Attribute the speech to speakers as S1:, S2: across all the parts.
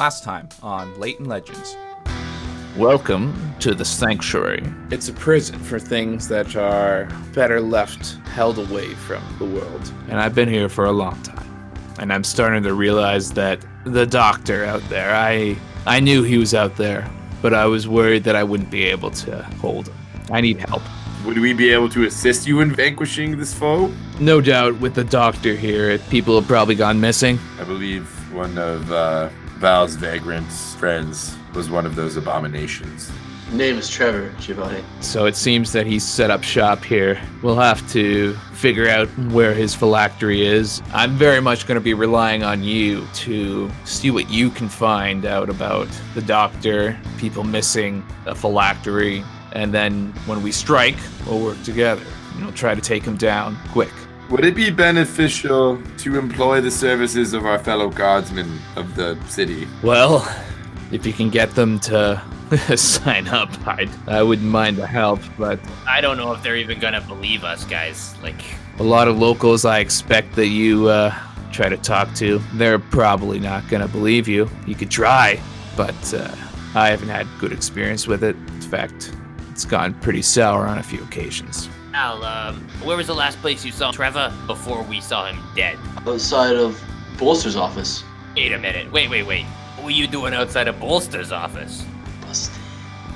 S1: Last time on Leighton Legends. Welcome to the Sanctuary. It's a prison for things that are better left held away from the world. And I've been here for a long time. And I'm starting to realize that the doctor out there, I I knew he was out there, but I was worried that I wouldn't be able to hold him. I need help.
S2: Would we be able to assist you in vanquishing this foe?
S1: No doubt with the doctor here, people have probably gone missing.
S2: I believe one of uh, Val's vagrant friends was one of those abominations.
S3: Name is Trevor Giovanni.
S1: So it seems that he's set up shop here. We'll have to figure out where his phylactery is. I'm very much going to be relying on you to see what you can find out about the doctor, people missing, a phylactery, and then when we strike, we'll work together. You know, try to take him down quick.
S2: Would it be beneficial to employ the services of our fellow guardsmen of the city?
S1: Well, if you can get them to sign up, I'd, I wouldn't mind the help, but
S4: I don't know if they're even gonna believe us, guys. Like,
S1: a lot of locals I expect that you uh, try to talk to, they're probably not going to believe you. You could try, but uh, I haven't had good experience with it. In fact, it's gone pretty sour on a few occasions.
S4: Al, um, where was the last place you saw Trevor before we saw him dead?
S3: Outside of Bolster's office.
S4: Wait a minute. Wait, wait, wait. What were you doing outside of Bolster's office?
S3: Busted.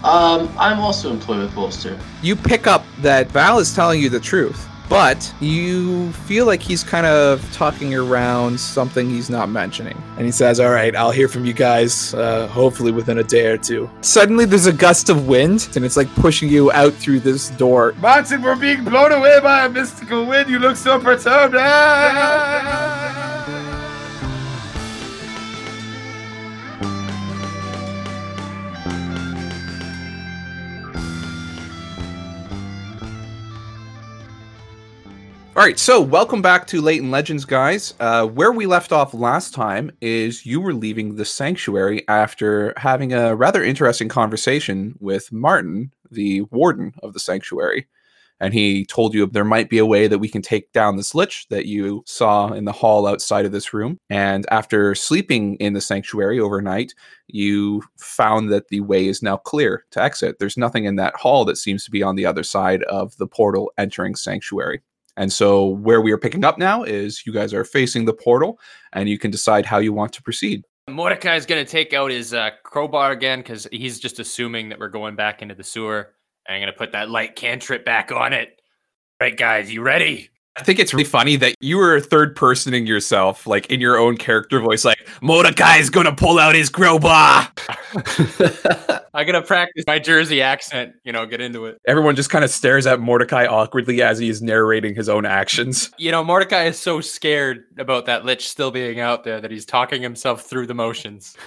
S3: Um, I'm also employed with Bolster.
S5: you pick up that Val is telling you the truth, but you feel like he's kind of talking around something he's not mentioning. And he says, All right, I'll hear from you guys, uh, hopefully within a day or two. Suddenly, there's a gust of wind, and it's like pushing you out through this door.
S2: Martin, we're being blown away by a mystical wind. You look so perturbed. Ah!
S5: All right, so welcome back to Leighton Legends, guys. Uh, where we left off last time is you were leaving the sanctuary after having a rather interesting conversation with Martin, the warden of the sanctuary. And he told you there might be a way that we can take down this lich that you saw in the hall outside of this room. And after sleeping in the sanctuary overnight, you found that the way is now clear to exit. There's nothing in that hall that seems to be on the other side of the portal entering sanctuary. And so, where we are picking up now is you guys are facing the portal, and you can decide how you want to proceed.
S6: Mordecai is gonna take out his uh, crowbar again because he's just assuming that we're going back into the sewer. And I'm gonna put that light cantrip back on it. Right, guys, you ready?
S5: I think it's really funny that you were third personing yourself, like in your own character voice, like Mordecai is gonna pull out his crowbar.
S6: I'm gonna practice my Jersey accent. You know, get into it.
S5: Everyone just kind of stares at Mordecai awkwardly as he is narrating his own actions.
S6: You know, Mordecai is so scared about that lich still being out there that he's talking himself through the motions.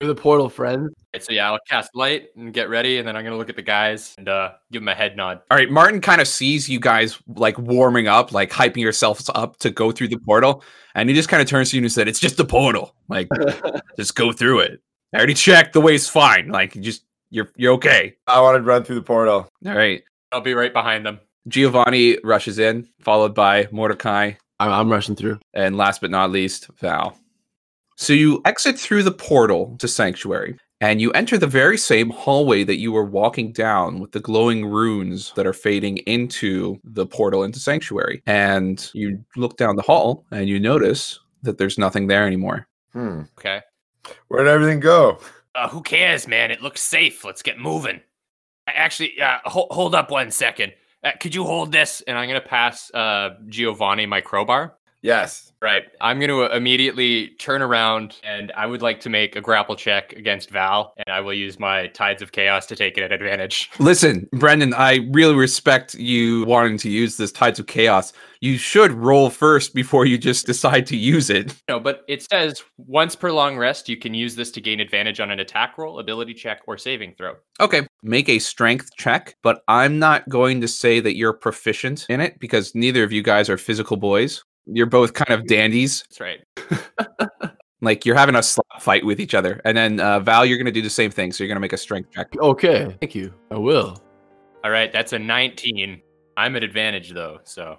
S7: Through the portal, friend.
S6: Right, so yeah, I'll cast light and get ready, and then I'm gonna look at the guys and uh, give them a head nod.
S5: All right, Martin kind of sees you guys like warming up, like hyping yourselves up to go through the portal, and he just kind of turns to you and said, "It's just a portal. Like, just go through it. I already checked. The way's fine. Like, you just you're you're okay."
S2: I want to run through the portal.
S5: All right.
S6: I'll be right behind them.
S5: Giovanni rushes in, followed by Mordecai,
S7: I'm, I'm rushing through.
S5: and last but not least, Val. So you exit through the portal to Sanctuary, and you enter the very same hallway that you were walking down with the glowing runes that are fading into the portal into Sanctuary. And you look down the hall and you notice that there's nothing there anymore.
S2: Hmm.
S6: Okay.
S2: Where'd everything go?
S4: Uh, who cares, man? It looks safe. Let's get moving.
S6: Actually, uh, hold, hold up one second. Uh, could you hold this? And I'm gonna pass uh, Giovanni my crowbar.
S2: Yes.
S6: Right. I'm going to uh, immediately turn around and I would like to make a grapple check against Val, and I will use my Tides of Chaos to take it at advantage.
S5: Listen, Brendan, I really respect you wanting to use this Tides of Chaos. You should roll first before you just decide to use it.
S6: No, but it says once per long rest, you can use this to gain advantage on an attack roll, ability check, or saving throw.
S5: Okay, make a strength check, but I'm not going to say that you're proficient in it because neither of you guys are physical boys. You're both kind of dandies.
S6: That's right.
S5: Like you're having a slap fight with each other. And then uh, Val, you're going to do the same thing. So you're going to make a strength check.
S7: Okay, thank you. I will.
S6: All right, that's a 19. I'm at advantage though, so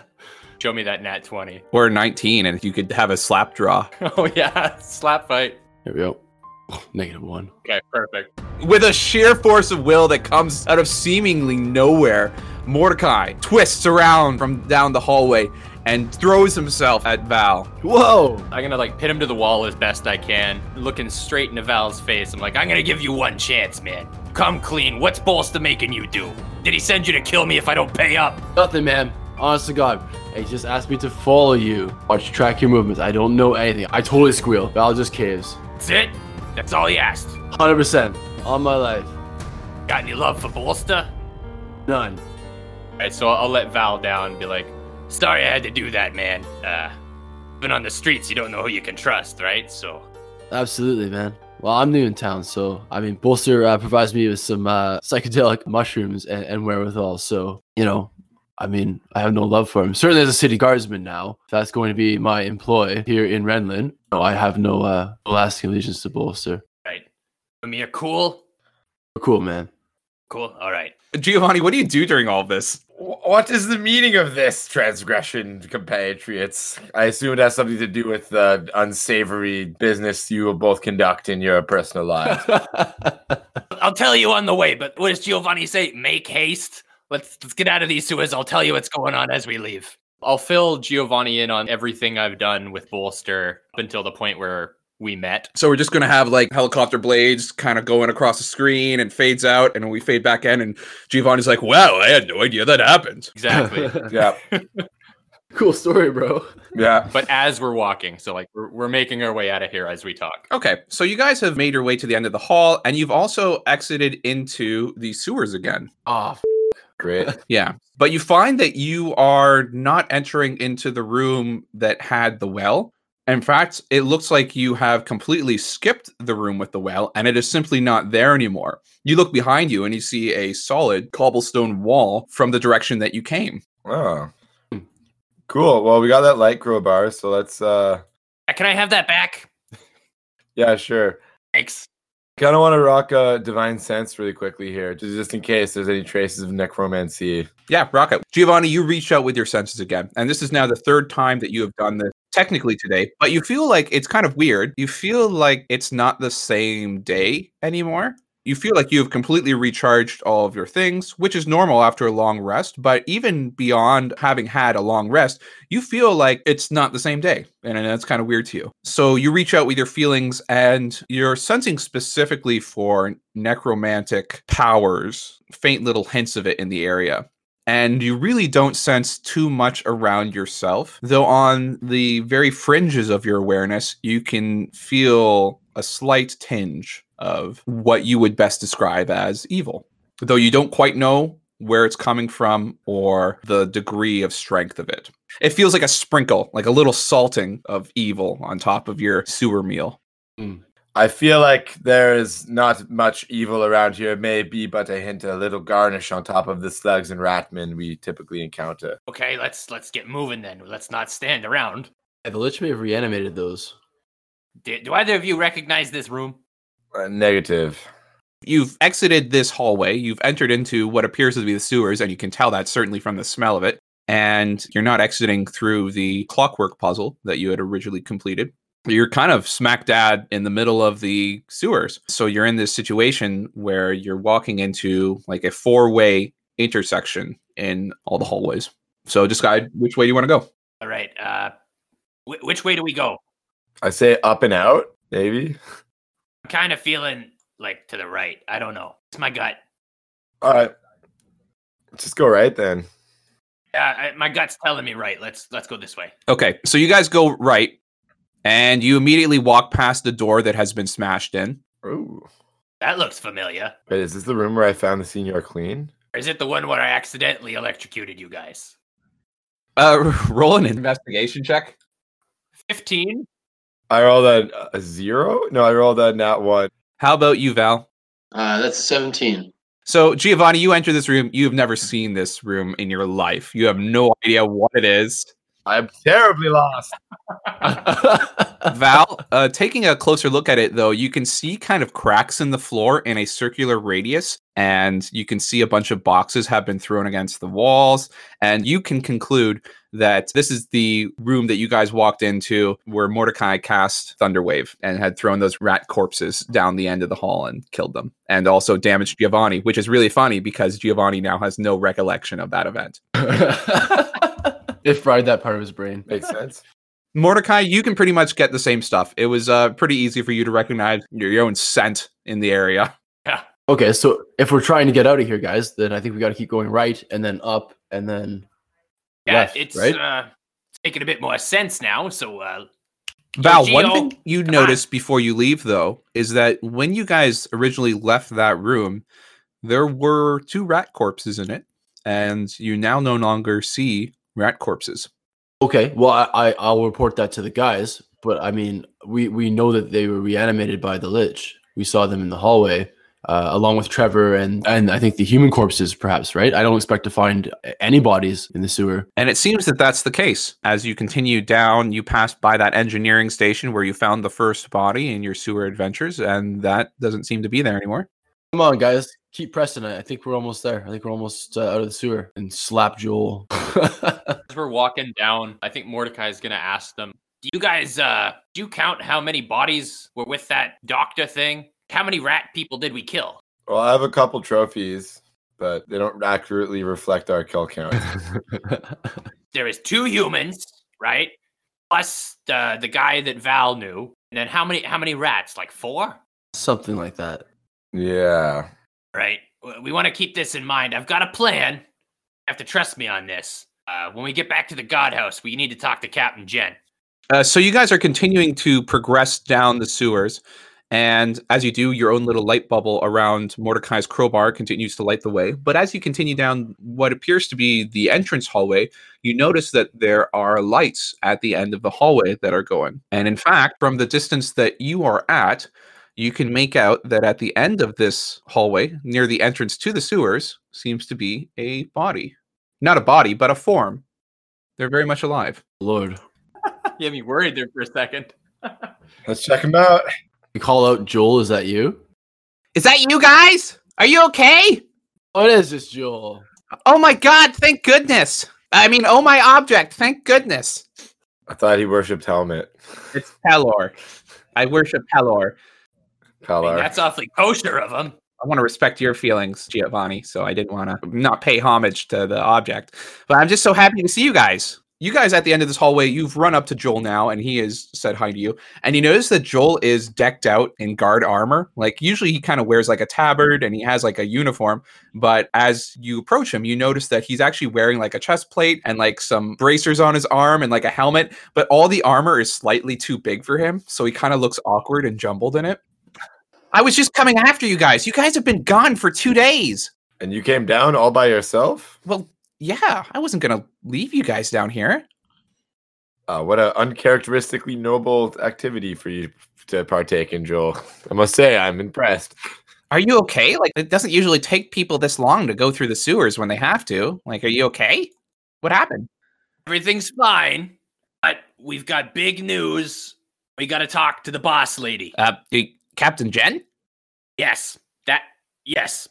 S6: show me that nat 20.
S5: Or 19, and you could have a slap draw.
S6: Oh yeah, slap fight.
S7: Here we go. Negative one.
S6: Okay, perfect.
S5: With a sheer force of will that comes out of seemingly nowhere, Mordecai twists around from down the hallway and throws himself at Val.
S7: Whoa!
S6: I'm gonna like pin him to the wall as best I can, looking straight into Val's face. I'm like, I'm gonna give you one chance, man. Come clean. What's Bolster making you do? Did he send you to kill me if I don't pay up?
S7: Nothing, man. Honest to God. He just asked me to follow you. Watch track your movements. I don't know anything. I totally squeal. Val just caves.
S6: That's it? That's all he asked.
S7: 100%. All my life.
S6: Got any love for Bolster?
S7: None.
S6: Alright, so I'll let Val down and be like, sorry I had to do that, man. Uh, even on the streets, you don't know who you can trust, right? So,
S7: Absolutely, man. Well, I'm new in town, so I mean, Bolster uh, provides me with some uh, psychedelic mushrooms and, and wherewithal. So, you know, I mean, I have no love for him. Certainly, as a city guardsman now, if that's going to be my employ here in Renlin, no, I have no uh, lasting allegiance to Bolster.
S6: right. I mean, you're cool.
S7: Cool, man.
S6: Cool. All right.
S5: Giovanni, what do you do during all of this?
S2: Wh- What is the meaning of this transgression, compatriots? I assume it has something to do with the unsavory business you will both conduct in your personal lives.
S6: I'll tell you on the way, but what does Giovanni say? Make haste. Let's, let's get out of these sewers. I'll tell you what's going on as we leave. I'll fill Giovanni in on everything I've done with Bolster up until the point where we met.
S5: So we're just gonna have like helicopter blades kind of going across the screen and fades out, and we fade back in, and Giovanni's like, "Wow, I had no idea that happened."
S6: Exactly.
S2: yeah,
S7: cool story, bro.
S2: yeah.
S6: but as we're walking, so like we're, we're making our way out of here as we talk.
S5: Okay, so you guys have made your way to the end of the hall, and you've also exited into the sewers again.
S7: Oh,
S2: Great.
S5: Yeah. But you find that you are not entering into the room that had the well. In fact, it looks like you have completely skipped the room with the well and it is simply not there anymore. You look behind you and you see a solid cobblestone wall from the direction that you came.
S2: Oh. Cool. Well, we got that light crowbar, so let's uh
S6: Uh, Can I have that back?
S2: yeah, sure.
S6: Thanks.
S2: Kind of want to rock a divine sense really quickly here, just just in case there's any traces of necromancy.
S5: Yeah, rock it, Giovanni, you reach out with your senses again. And this is now the third time that you have done this technically today, but you feel like it's kind of weird. You feel like it's not the same day anymore. You feel like you have completely recharged all of your things, which is normal after a long rest. But even beyond having had a long rest, you feel like it's not the same day. And that's kind of weird to you. So you reach out with your feelings and you're sensing specifically for necromantic powers, faint little hints of it in the area and you really don't sense too much around yourself. Though on the very fringes of your awareness, you can feel a slight tinge of what you would best describe as evil. Though you don't quite know where it's coming from or the degree of strength of it. It feels like a sprinkle, like a little salting of evil on top of your sewer meal. Hmm.
S2: I feel like there's not much evil around here. Maybe, but a hint, a little garnish on top of the slugs and ratmen we typically encounter.
S6: Okay, let's let's get moving then. Let's not stand around.
S7: the Lich may have reanimated those.
S6: Do, do either of you recognize this room?
S2: Uh, negative.
S5: You've exited this hallway, you've entered into what appears to be the sewers, and you can tell that certainly from the smell of it. And you're not exiting through the clockwork puzzle that you had originally completed. You're kind of smack dab in the middle of the sewers. So you're in this situation where you're walking into like a four way intersection in all the hallways. So decide which way you want to go.
S6: All right. Uh, wh- which way do we go?
S2: I say up and out, maybe.
S6: I'm kind of feeling like to the right. I don't know. It's my gut.
S2: All right. Let's just go right then.
S6: Yeah, I, my gut's telling me right. Let's let's go this way.
S5: Okay. So you guys go right, and you immediately walk past the door that has been smashed in.
S2: Ooh.
S6: That looks familiar.
S2: Wait, is this the room where I found the senior clean?
S6: Or is it the one where I accidentally electrocuted you guys?
S5: Uh, roll an investigation check.
S6: Fifteen.
S2: I rolled a, a zero? No, I rolled a nat one.
S5: How about you, Val?
S3: Uh, that's 17.
S5: So, Giovanni, you enter this room. You have never seen this room in your life. You have no idea what it is.
S2: I'm terribly lost.
S5: Val, uh, taking a closer look at it, though, you can see kind of cracks in the floor in a circular radius, and you can see a bunch of boxes have been thrown against the walls, and you can conclude that this is the room that you guys walked into where Mordecai cast Thunderwave and had thrown those rat corpses down the end of the hall and killed them, and also damaged Giovanni, which is really funny because Giovanni now has no recollection of that event.
S7: it fried that part of his brain.
S2: Makes sense.
S5: Mordecai, you can pretty much get the same stuff. It was uh, pretty easy for you to recognize your, your own scent in the area. Yeah.
S7: Okay, so if we're trying to get out of here, guys, then I think we got to keep going right and then up and then
S6: Yeah,
S7: left,
S6: it's
S7: right?
S6: uh, it's making a bit more sense now. So uh,
S5: Val,
S6: Gio,
S5: one thing you
S6: come on.
S5: before you leave, though, is that when you guys originally left that room, there were two rat corpses in it, and you now no longer see rat corpses.
S7: Okay, well, I, I I'll report that to the guys, but I mean, we we know that they were reanimated by the lich. We saw them in the hallway, uh, along with Trevor and and I think the human corpses, perhaps. Right? I don't expect to find any bodies in the sewer.
S5: And it seems that that's the case. As you continue down, you pass by that engineering station where you found the first body in your sewer adventures, and that doesn't seem to be there anymore.
S7: Come on, guys, keep pressing it. I think we're almost there. I think we're almost uh, out of the sewer. And slap Joel.
S6: as we're walking down, I think Mordecai is gonna ask them, "Do you guys uh, do you count how many bodies were with that doctor thing? How many rat people did we kill?"
S2: Well, I have a couple trophies, but they don't accurately reflect our kill count.
S6: There is two humans, right? Plus the the guy that Val knew. And then how many how many rats? Like four?
S7: Something like that.
S2: yeah.
S6: Right. We want to keep this in mind. I've got a plan. Have to trust me on this. Uh, when we get back to the God House, we need to talk to Captain Jen.
S5: Uh, so you guys are continuing to progress down the sewers, and as you do, your own little light bubble around Mordecai's crowbar continues to light the way. But as you continue down what appears to be the entrance hallway, you notice that there are lights at the end of the hallway that are going. And in fact, from the distance that you are at, you can make out that at the end of this hallway, near the entrance to the sewers, seems to be a body. Not a body, but a form. They're very much alive.
S7: Lord.
S6: You had me worried there for a second.
S2: Let's check them out.
S7: You call out Joel. Is that you?
S5: Is that you guys? Are you okay?
S7: What is this, Joel?
S5: Oh my god, thank goodness. I mean, oh my object, thank goodness.
S2: I thought he worshipped Helmet.
S5: It's Pelor. I worship Pelor.
S6: I mean, that's awfully kosher of him.
S5: I want to respect your feelings, Giovanni, so I didn't want to not pay homage to the object. But I'm just so happy to see you guys. You guys at the end of this hallway, you've run up to Joel now, and he has said hi to you. And you notice that Joel is decked out in guard armor. Like, usually he kind of wears like a tabard and he has like a uniform. But as you approach him, you notice that he's actually wearing like a chest plate and like some bracers on his arm and like a helmet. But all the armor is slightly too big for him. So he kind of looks awkward and jumbled in it. I was just coming after you guys. You guys have been gone for two days.
S2: And you came down all by yourself?
S5: Well, yeah, I wasn't gonna leave you guys down here.
S2: Uh, what a uncharacteristically noble activity for you to partake in, Joel. I must say, I'm impressed.
S5: Are you okay? Like, it doesn't usually take people this long to go through the sewers when they have to. Like, are you okay? What happened?
S6: Everything's fine, but we've got big news. We got to talk to the boss lady.
S5: Uh, y- Captain Jen?
S6: Yes, that. Yes,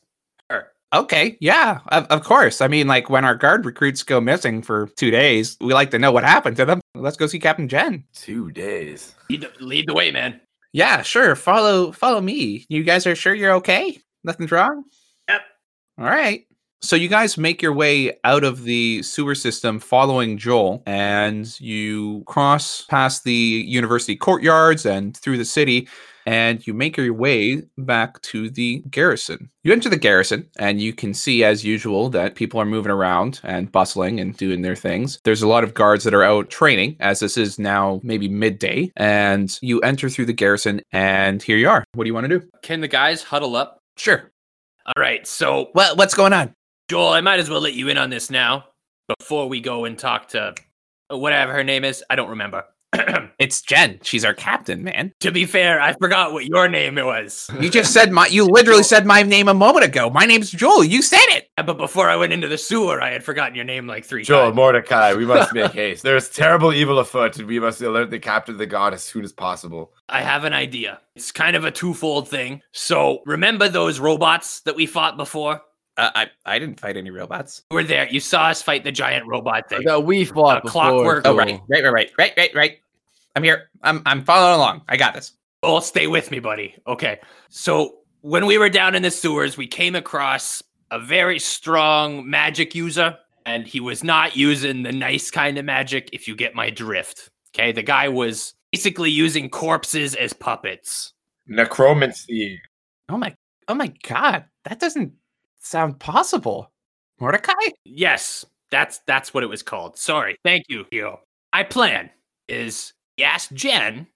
S6: her.
S5: Okay, yeah, of, of course. I mean, like, when our guard recruits go missing for two days, we like to know what happened to them. Let's go see Captain Jen.
S2: Two days.
S6: Lead the, lead the way, man.
S5: Yeah, sure. Follow, follow me. You guys are sure you're okay? Nothing's wrong.
S6: Yep.
S5: All right. So you guys make your way out of the sewer system following Joel, and you cross past the university courtyards and through the city, and you make your way back to the garrison. You enter the garrison, and you can see, as usual, that people are moving around and bustling and doing their things. There's a lot of guards that are out training, as this is now maybe midday, and you enter through the garrison, and here you are. What do you want to do?
S6: Can the guys huddle up?
S5: Sure.
S6: All right, so
S5: Well, what's going on?
S6: Joel, I might as well let you in on this now before we go and talk to uh, whatever her name is. I don't remember.
S5: It's Jen. She's our captain, man.
S6: to be fair, I forgot what your name was.
S5: You just said my. You literally said my name a moment ago. My name's Joel. You said it.
S6: But before I went into the sewer, I had forgotten your name like three
S2: Joel,
S6: times.
S2: Joel Mordecai, we must make haste. There is terrible evil afoot, and we must alert the captain of the guard as soon as possible.
S6: I have an idea. It's kind of a twofold thing. So remember those robots that we fought before?
S5: Uh, I I didn't fight any robots.
S6: You were there. You saw us fight the giant robot thing.
S7: That we fought
S6: A
S7: before.
S6: clockwork-
S5: Oh right, right, right, right, right, right, right. I'm here. I'm I'm following along. I got this.
S6: Oh, stay with me, buddy. Okay. So when we were down in the sewers, we came across a very strong magic user, and he was not using the nice kind of magic, if you get my drift. Okay. The guy was basically using corpses as puppets.
S2: Necromancy.
S5: Oh my. Oh my God. That doesn't sound possible. Mordecai.
S6: Yes, that's that's what it was called. Sorry. Thank you, Gio. My plan is ask Jen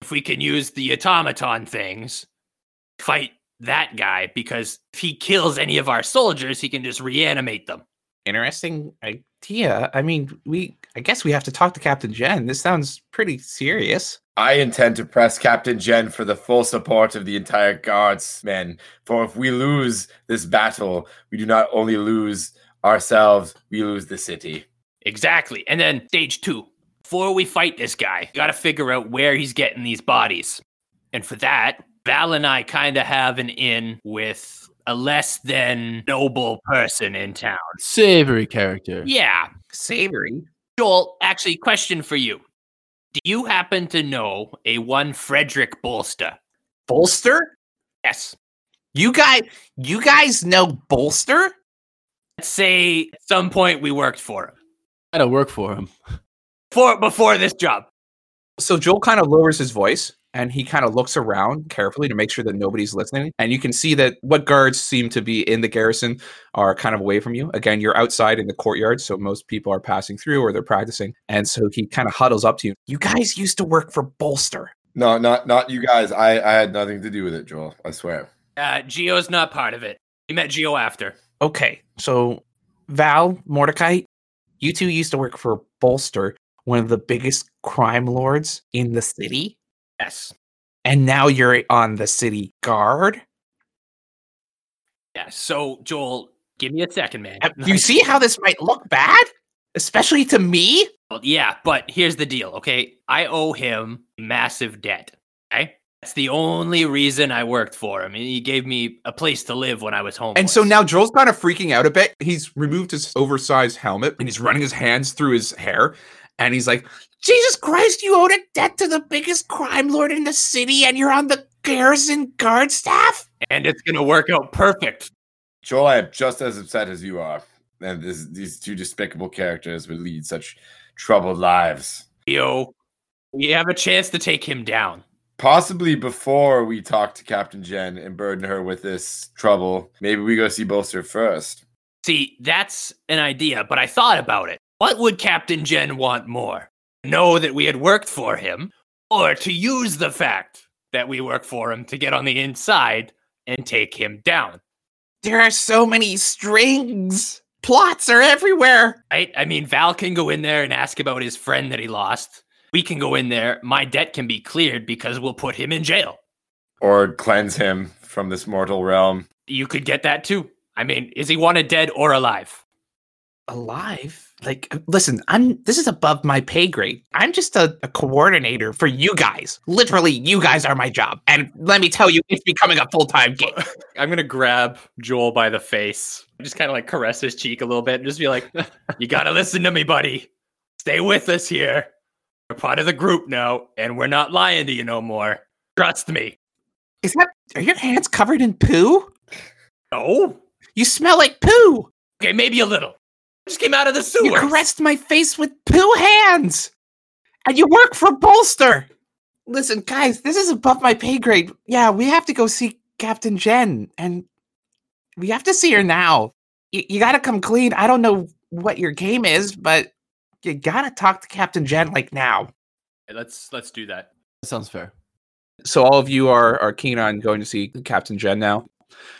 S6: if we can use the automaton things, fight that guy, because if he kills any of our soldiers, he can just reanimate them.
S5: Interesting idea. I mean, we. I guess we have to talk to Captain Jen. This sounds pretty serious.
S2: I intend to press Captain Jen for the full support of the entire guards men. For if we lose this battle, we do not only lose ourselves, we lose the city.
S6: Exactly. And then stage two. Before we fight this guy, we gotta figure out where he's getting these bodies. And for that, Val and I kind of have an in with a less than noble person in town.
S7: Savory character.
S6: Yeah.
S5: Savory.
S6: Joel, actually, question for you. Do you happen to know a one Frederick Bolster?
S5: Bolster.
S6: Yes.
S5: You guys. You guys know Bolster.
S6: Let's say at some point we worked for him.
S7: I don't work for him.
S6: For before this job.
S5: So Joel kind of lowers his voice and he kind of looks around carefully to make sure that nobody's listening. And you can see that what guards seem to be in the garrison are kind of away from you. Again, you're outside in the courtyard, so most people are passing through or they're practicing. And so he kind of huddles up to you. You guys used to work for Bolster.
S2: No, not not you guys. I, I had nothing to do with it, Joel. I swear.
S6: Uh, Geo's not part of it. We met Geo after.
S5: Okay, so Val, Mordecai, you two used to work for Bolster, one of the biggest crime lords in the city.
S6: Yes.
S5: And now you're on the city guard.
S6: Yeah. So, Joel, give me a second, man.
S5: Uh, You see how this might look bad? Especially to me?
S6: Well, yeah, but here's the deal, okay? I owe him massive debt. Okay? That's the only reason I worked for him. He gave me a place to live when I was home.
S5: And so now Joel's kind of freaking out a bit. He's removed his oversized helmet and he's running his hands through his hair. And he's like, Jesus Christ, you owed a debt to the biggest crime lord in the city and you're on the garrison guard staff?
S6: and it's gonna work out perfect.
S2: Joel, I am just as upset as you are. And this, these two despicable characters would lead such troubled lives.
S6: Yo, we have a chance to take him down.
S2: Possibly before we talk to Captain Jen and burden her with this trouble, maybe we go see Bolster first.
S6: See, that's an idea, but I thought about it. What would Captain Jen want more? Know that we had worked for him, or to use the fact that we work for him to get on the inside and take him down?
S5: There are so many strings. Plots are everywhere.
S6: Right? I mean, Val can go in there and ask about his friend that he lost. We can go in there. My debt can be cleared because we'll put him in jail.
S2: Or cleanse him from this mortal realm.
S6: You could get that too. I mean, is he wanted dead or alive?
S5: Alive? Like, listen, I'm this is above my pay grade. I'm just a, a coordinator for you guys. Literally, you guys are my job. And let me tell you, it's becoming a full-time gig.
S6: I'm gonna grab Joel by the face, just kind of like caress his cheek a little bit, and just be like, "You gotta listen to me, buddy. Stay with us here. We're part of the group now, and we're not lying to you no more. Trust me."
S5: Is that are your hands covered in poo?
S6: No.
S5: You smell like poo.
S6: Okay, maybe a little. Just came out of the sewer.
S5: You caressed my face with poo hands. And you work for Bolster. Listen, guys, this is above my pay grade. Yeah, we have to go see Captain Jen, and we have to see her now. You, you gotta come clean. I don't know what your game is, but you gotta talk to Captain Jen like now.
S6: Let's let's do that.
S7: That sounds fair.
S5: So all of you are are keen on going to see Captain Jen now.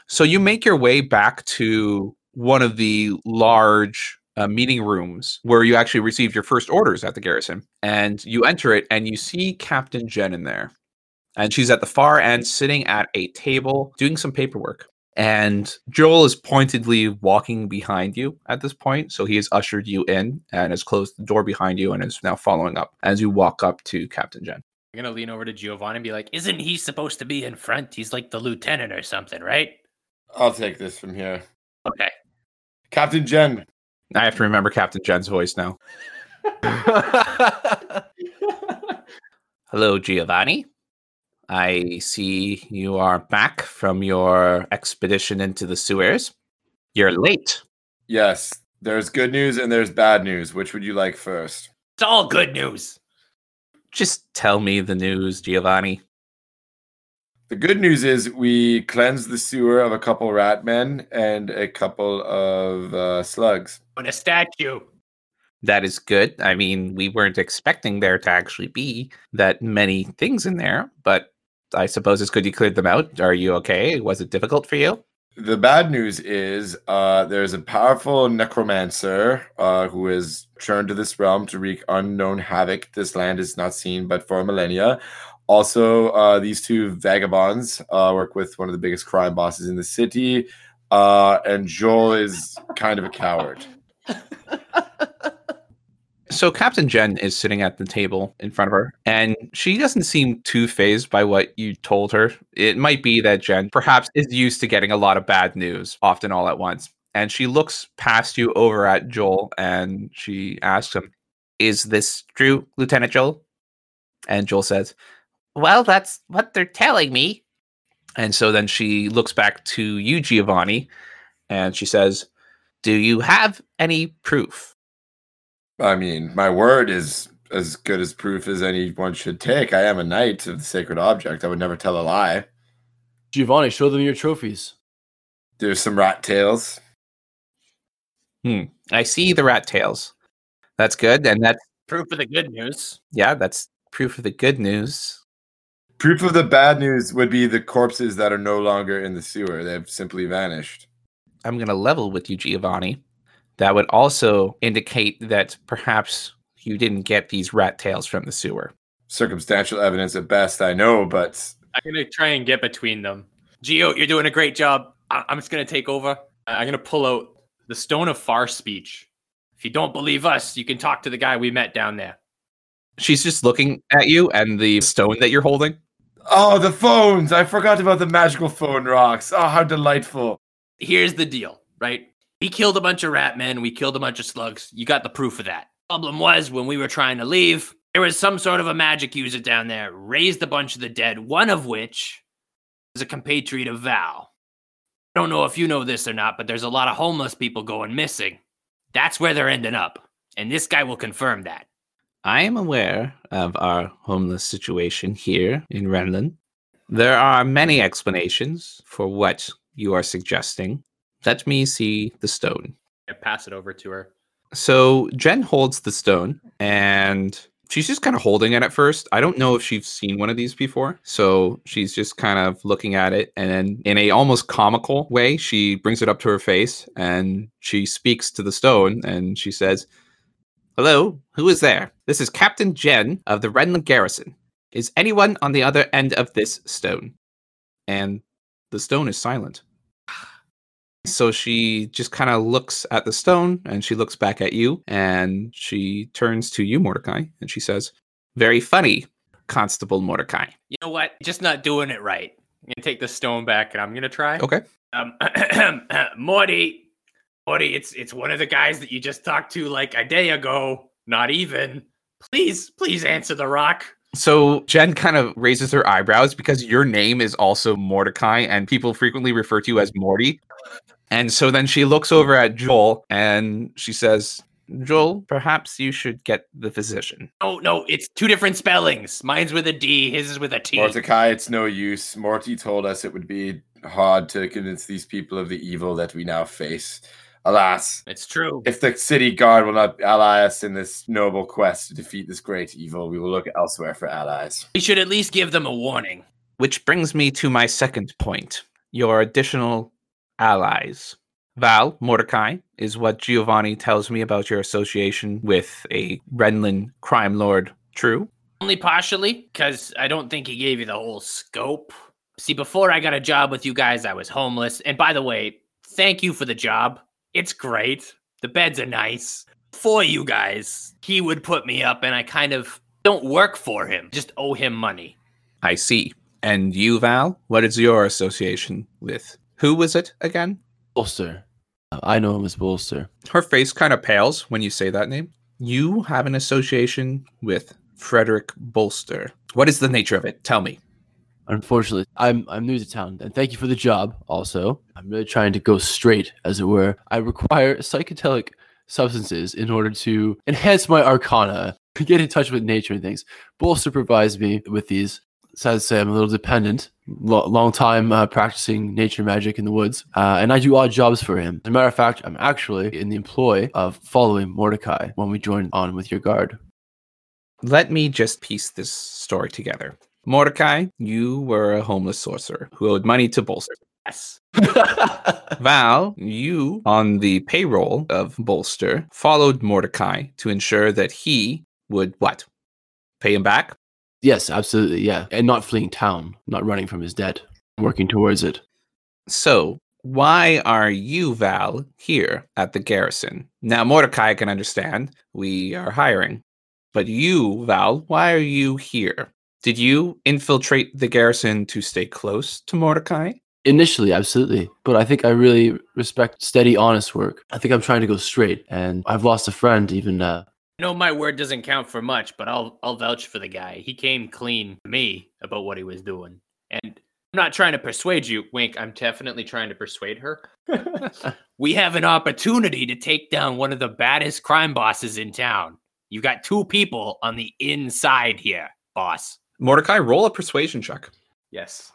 S5: So you make your way back to one of the large uh, meeting rooms where you actually received your first orders at the garrison. And you enter it and you see Captain Jen in there. And she's at the far end sitting at a table doing some paperwork. And Joel is pointedly walking behind you at this point. So he has ushered you in and has closed the door behind you and is now following up as you walk up to Captain Jen.
S6: I'm gonna lean over to Giovanni and be like, "Isn't he supposed to be in front? He's like the lieutenant or something, right?"
S2: I'll take this from here.
S6: Okay.
S2: Captain Jen.
S5: I have to remember Captain Jen's voice now. Hello, Giovanni. I see you are back from your expedition into the sewers. You're late.
S2: Yes, there's good news and there's bad news. Which would you like first?
S6: It's all good news.
S5: Just tell me the news, Giovanni.
S2: The good news is we cleansed the sewer of a couple rat men and a couple of uh, slugs.
S6: On a statue.
S5: That is good. I mean, we weren't expecting there to actually be that many things in there, but I suppose it's good you cleared them out. Are you okay? Was it difficult for you?
S2: The bad news is uh, there's a powerful necromancer uh, who has turned to this realm to wreak unknown havoc. This land is not seen but for millennia. Also, uh, these two vagabonds uh, work with one of the biggest crime bosses in the city, uh, and Joel is kind of a coward.
S5: So Captain Jen is sitting at the table in front of her, and she doesn't seem too phased by what you told her. It might be that Jen perhaps is used to getting a lot of bad news, often all at once. And she looks past you over at Joel and she asks him, Is this true, Lieutenant Joel? And Joel says, Well, that's what they're telling me. And so then she looks back to you, Giovanni, and she says, Do you have any proof?
S2: I mean, my word is as good as proof as anyone should take. I am a knight of the sacred object. I would never tell a lie.
S7: Giovanni, show them your trophies.
S2: There's some rat tails.
S5: Hmm. I see the rat tails. That's good. And that's
S6: proof of the good news.
S5: Yeah, that's proof of the good news.
S2: Proof of the bad news would be the corpses that are no longer in the sewer. They've simply vanished.
S5: I'm going to level with you, Giovanni that would also indicate that perhaps you didn't get these rat tails from the sewer.
S2: Circumstantial evidence at best, I know, but
S6: I'm gonna try and get between them. Geo, you're doing a great job. I- am just gonna take over. I'm gonna pull out the Stone of Far Speech. If you don't believe us, you can talk to the guy we met down there.
S5: She's just looking at you and the stone that you're holding.
S2: Oh, the phones! I forgot about the magical phone rocks. Oh, how delightful.
S6: Here's the deal, right? We killed a bunch of rat men. We killed a bunch of slugs. You got the proof of that. Problem was, when we were trying to leave, there was some sort of a magic user down there, raised a bunch of the dead, one of which was a compatriot of Val. I don't know if you know this or not, but there's a lot of homeless people going missing. That's where they're ending up. And this guy will confirm that.
S5: I am aware of our homeless situation here in Renlin. There are many explanations for what you are suggesting. Let me see the stone.
S6: I pass it over to her.
S5: So Jen holds the stone and she's just kind of holding it at first. I don't know if she's seen one of these before. So she's just kind of looking at it and then in a almost comical way, she brings it up to her face and she speaks to the stone and she says, Hello, who is there? This is Captain Jen of the Renlin Garrison. Is anyone on the other end of this stone? And the stone is silent. So she just kind of looks at the stone and she looks back at you and she turns to you, Mordecai, and she says, Very funny, Constable Mordecai.
S6: You know what? Just not doing it right. I'm going to take the stone back and I'm going to try.
S5: Okay.
S6: Um, Morty, Morty, it's it's one of the guys that you just talked to like a day ago. Not even. Please, please answer the rock.
S5: So Jen kind of raises her eyebrows because your name is also Mordecai and people frequently refer to you as Morty. And so then she looks over at Joel and she says, Joel, perhaps you should get the physician.
S6: Oh, no, it's two different spellings. Mine's with a D, his is with a T.
S2: Mordecai, it's no use. Morty told us it would be hard to convince these people of the evil that we now face. Alas,
S6: it's true.
S2: If the city guard will not ally us in this noble quest to defeat this great evil, we will look elsewhere for allies.
S6: We should at least give them a warning.
S5: Which brings me to my second point your additional allies. Val, Mordecai, is what Giovanni tells me about your association with a Renlin crime lord true?
S4: Only partially, because I don't think he gave you the whole scope. See, before I got a job with you guys, I was homeless. And by the way, thank you for the job. It's great. The beds are nice. For you guys, he would put me up, and I kind of don't work for him, just owe him money.
S5: I see. And you, Val, what is your association with? Who was it again?
S7: Bolster. Uh, I know him as Bolster.
S5: Her face kind of pales when you say that name. You have an association with Frederick Bolster. What is the nature of it? Tell me.
S7: Unfortunately, I'm I'm new to town, and thank you for the job. Also, I'm really trying to go straight, as it were. I require psychedelic substances in order to enhance my arcana, get in touch with nature and things. Bull provides me with these. Sad to say, I'm a little dependent. Lo- long time uh, practicing nature magic in the woods, uh, and I do odd jobs for him. As a matter of fact, I'm actually in the employ of following Mordecai when we join on with your guard.
S5: Let me just piece this story together. Mordecai, you were a homeless sorcerer who owed money to Bolster.
S4: Yes.
S5: Val, you on the payroll of Bolster followed Mordecai to ensure that he would what? Pay him back?
S7: Yes, absolutely. Yeah. And not fleeing town, not running from his debt, working towards it.
S5: So, why are you, Val, here at the garrison? Now, Mordecai can understand we are hiring. But you, Val, why are you here? Did you infiltrate the garrison to stay close to Mordecai?
S7: Initially, absolutely. But I think I really respect steady, honest work. I think I'm trying to go straight, and I've lost a friend even uh,
S4: No, my word doesn't count for much, but I'll I'll vouch for the guy. He came clean to me about what he was doing. And I'm not trying to persuade you, Wink. I'm definitely trying to persuade her. we have an opportunity to take down one of the baddest crime bosses in town. You've got two people on the inside here, boss.
S5: Mordecai, roll a persuasion check.
S6: Yes.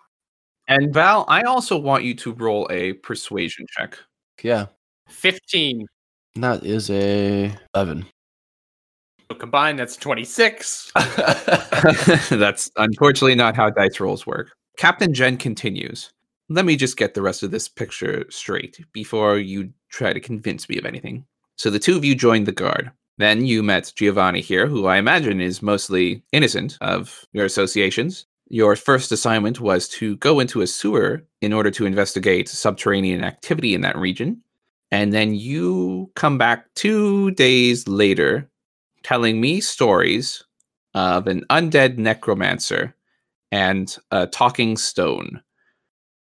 S5: And Val, I also want you to roll a persuasion check.
S7: Yeah.
S4: 15.
S7: That is a 11.
S4: So combined, that's 26.
S5: That's unfortunately not how dice rolls work. Captain Jen continues. Let me just get the rest of this picture straight before you try to convince me of anything. So the two of you joined the guard. Then you met Giovanni here, who I imagine is mostly innocent of your associations. Your first assignment was to go into a sewer in order to investigate subterranean activity in that region. And then you come back two days later telling me stories of an undead necromancer and a talking stone.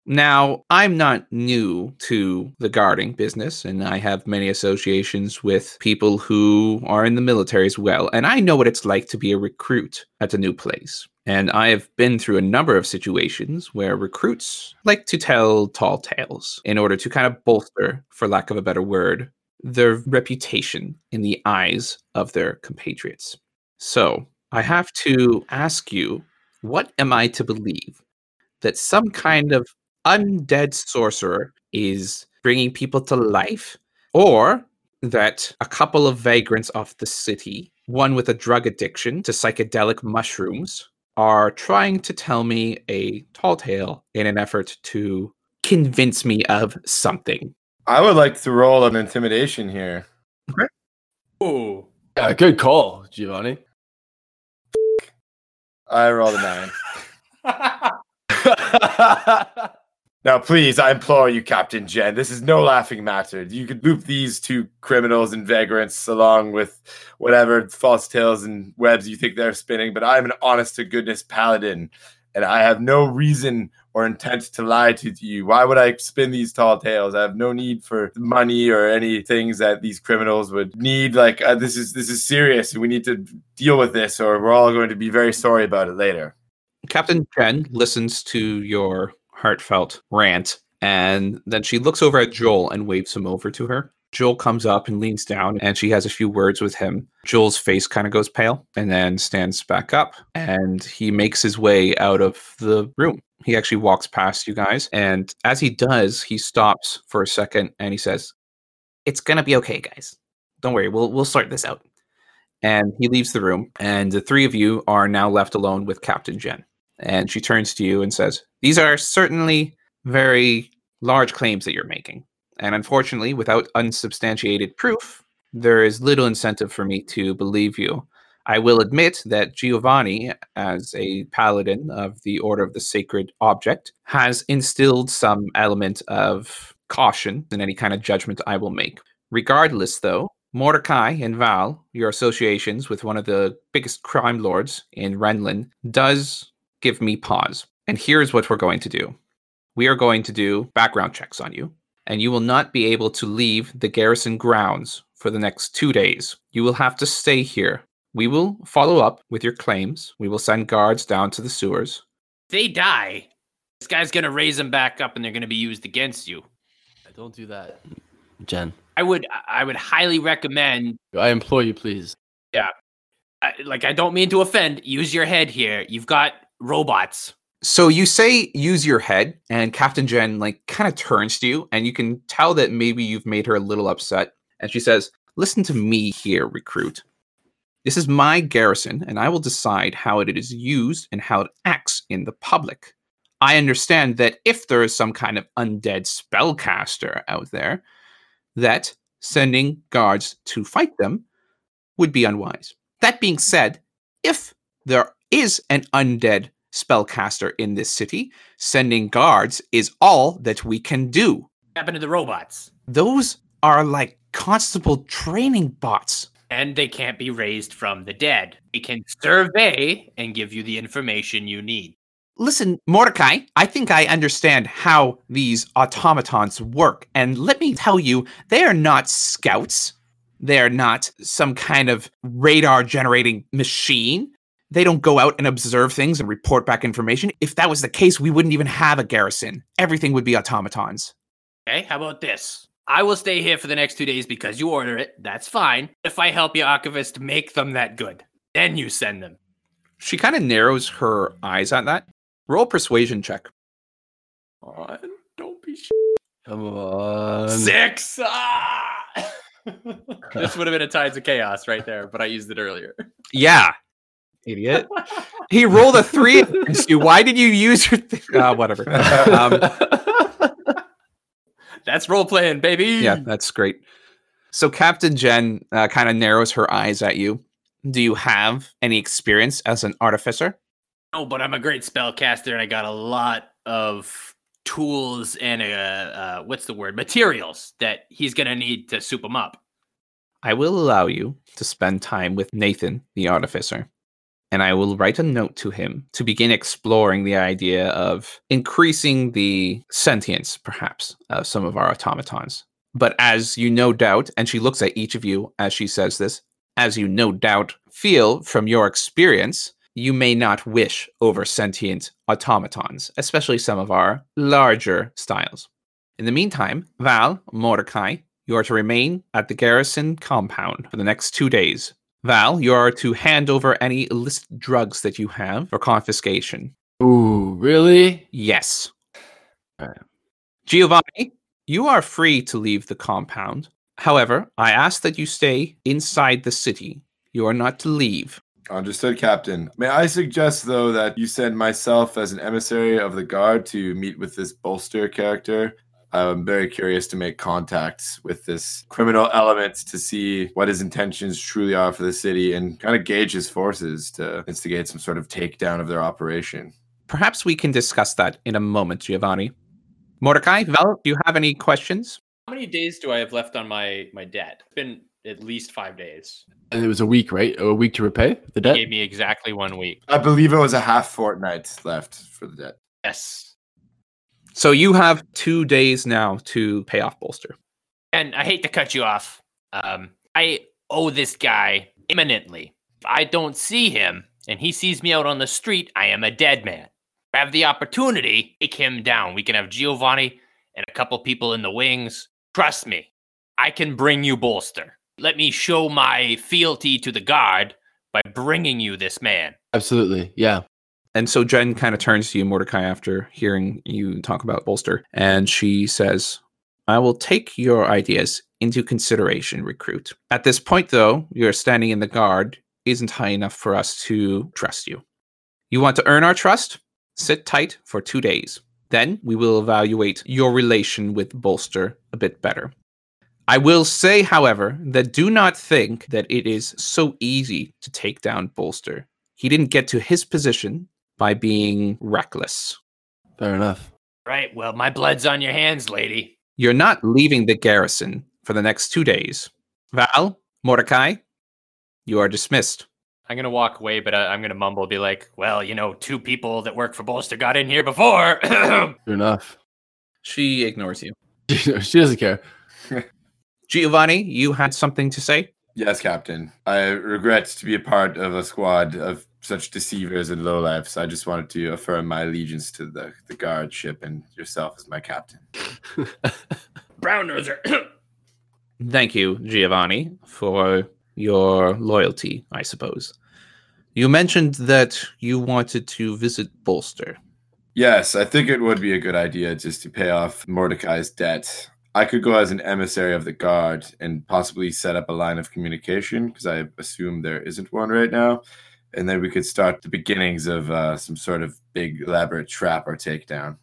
S5: Now, I'm not new to the guarding business, and I have many associations with people who are in the military as well. And I know what it's like to be a recruit at a new place. And I have been through a number of situations where recruits like to tell tall tales in order to kind of bolster, for lack of a better word, their reputation in the eyes of their compatriots. So I have to ask you, what am I to believe? That some kind of undead sorcerer is bringing people to life? Or that a couple of vagrants off the city, one with a drug addiction to psychedelic mushrooms, are trying to tell me a tall tale in an effort to convince me of something.
S2: I would like to roll an intimidation here.
S6: Oh,
S7: Yeah, good call, Giovanni.
S2: I rolled a nine. Now, please, I implore you, Captain Jen, this is no laughing matter. You could loop these two criminals and vagrants along with whatever false tales and webs you think they're spinning, but I'm an honest to goodness paladin, and I have no reason or intent to lie to you. Why would I spin these tall tales? I have no need for money or any things that these criminals would need. Like uh, this is this is serious, and we need to deal with this, or we're all going to be very sorry about it later.
S5: Captain Jen listens to your heartfelt rant, and then she looks over at Joel and waves him over to her. Joel comes up and leans down, and she has a few words with him. Joel's face kind of goes pale and then stands back up, and he makes his way out of the room. He actually walks past you guys, and as he does, he stops for a second and he says, "It's gonna be okay, guys. Don't worry. We'll we'll sort this out." And he leaves the room, and the three of you are now left alone with Captain Jen. And she turns to you and says, These are certainly very large claims that you're making. And unfortunately, without unsubstantiated proof, there is little incentive for me to believe you. I will admit that Giovanni, as a paladin of the Order of the Sacred Object, has instilled some element of caution in any kind of judgment I will make. Regardless, though, Mordecai and Val, your associations with one of the biggest crime lords in Renlin, does give me pause. And here's what we're going to do we are going to do background checks on you, and you will not be able to leave the garrison grounds for the next two days. You will have to stay here we will follow up with your claims. We will send guards down to the sewers.
S6: they die, this guy's gonna raise them back up, and they're gonna be used against you.
S7: I don't do that, Jen.
S6: I would, I would highly recommend.
S7: I implore you, please.
S6: I, like, I don't mean to offend. Use your head here. You've got robots.
S5: So you say use your head, and Captain Jen like kind of turns to you, and you can tell that maybe you've made her a little upset. And she says, "Listen to me here, recruit. This is my garrison, and I will decide how it is used and how it acts in the public. I understand that if there is some kind of undead spellcaster out there, that sending guards to fight them would be unwise. That being said, if there is an undead spellcaster in this city, sending guards is all that we can do.
S6: What happened to the robots?
S5: Those are like constable training bots.
S6: And they can't be raised from the dead. They can survey and give you the information you need.
S5: Listen, Mordecai, I think I understand how these automatons work. And let me tell you, they are not scouts. They are not some kind of radar generating machine. They don't go out and observe things and report back information. If that was the case, we wouldn't even have a garrison. Everything would be automatons.
S6: Okay, how about this? I will stay here for the next two days because you order it. That's fine. If I help you, Archivist, make them that good. Then you send them.
S5: She kind of narrows her eyes at that. Roll persuasion check.
S2: On, don't be sh-
S7: Come on.
S6: Six! Ah! this would have been a Tides of Chaos right there, but I used it earlier.
S5: Yeah. Idiot. he rolled a three against you. Why did you use your th- uh, whatever? Um,
S6: That's role playing, baby.
S5: yeah, that's great. So Captain Jen uh, kind of narrows her eyes at you. Do you have any experience as an artificer?
S6: No, but I'm a great spellcaster and I got a lot of tools and uh, uh what's the word? Materials that he's gonna need to soup them up.
S5: I will allow you to spend time with Nathan, the artificer, and I will write a note to him to begin exploring the idea of increasing the sentience, perhaps, of some of our automatons. But as you no doubt, and she looks at each of you as she says this, as you no doubt feel from your experience, you may not wish over sentient automatons, especially some of our larger styles. In the meantime, Val, Mordecai, you are to remain at the garrison compound for the next two days. Val, you are to hand over any illicit drugs that you have for confiscation.
S7: Ooh, really?
S5: Yes.
S7: Alright.
S5: Giovanni, you are free to leave the compound. However, I ask that you stay inside the city. You are not to leave.
S2: Understood, Captain. May I suggest, though, that you send myself as an emissary of the guard to meet with this bolster character? I'm very curious to make contacts with this criminal element to see what his intentions truly are for the city and kind of gauge his forces to instigate some sort of takedown of their operation.
S5: Perhaps we can discuss that in a moment, Giovanni. Mordecai, Val, do you have any questions?
S4: How many days do I have left on my my debt? It's been at least five days.
S7: And it was a week, right? A week to repay the
S4: He
S7: debt.
S4: gave me exactly one week.
S2: I believe it was a half fortnight left for the debt.
S4: Yes.
S5: So you have two days now to pay off Bolster.
S6: And I hate to cut you off. Um, I owe this guy imminently. If I don't see him and he sees me out on the street, I am a dead man. If I have the opportunity, take him down. We can have Giovanni and a couple people in the wings. Trust me, I can bring you bolster. Let me show my fealty to the guard by bringing you this man.
S7: Absolutely. Yeah.
S5: And so Jen kind of turns to you, Mordecai, after hearing you talk about Bolster, and she says, I will take your ideas into consideration, recruit. At this point, though, your standing in the guard isn't high enough for us to trust you. You want to earn our trust? Sit tight for two days. Then we will evaluate your relation with Bolster a bit better. I will say, however, that do not think that it is so easy to take down Bolster. He didn't get to his position by being reckless.
S7: Fair enough.
S6: Right. Well, my blood's on your hands, lady.
S5: You're not leaving the garrison for the next two days. Val, Mordecai, you are dismissed.
S4: I'm gonna walk away, but I, I'm gonna mumble, be like, "Well, you know, two people that work for Bolster got in here before."
S7: Fair enough.
S5: She ignores you.
S7: she doesn't care.
S5: Giovanni, you had something to say?
S2: Yes, Captain. I regret to be a part of a squad of such deceivers and lowlifes. I just wanted to affirm my allegiance to the, the guard ship and yourself as my captain.
S6: Brown noser.
S5: Thank you, Giovanni, for your loyalty, I suppose. You mentioned that you wanted to visit Bolster.
S2: Yes, I think it would be a good idea just to pay off Mordecai's debt. I could go as an emissary of the guard and possibly set up a line of communication because I assume there isn't one right now. And then we could start the beginnings of uh, some sort of big elaborate trap or takedown.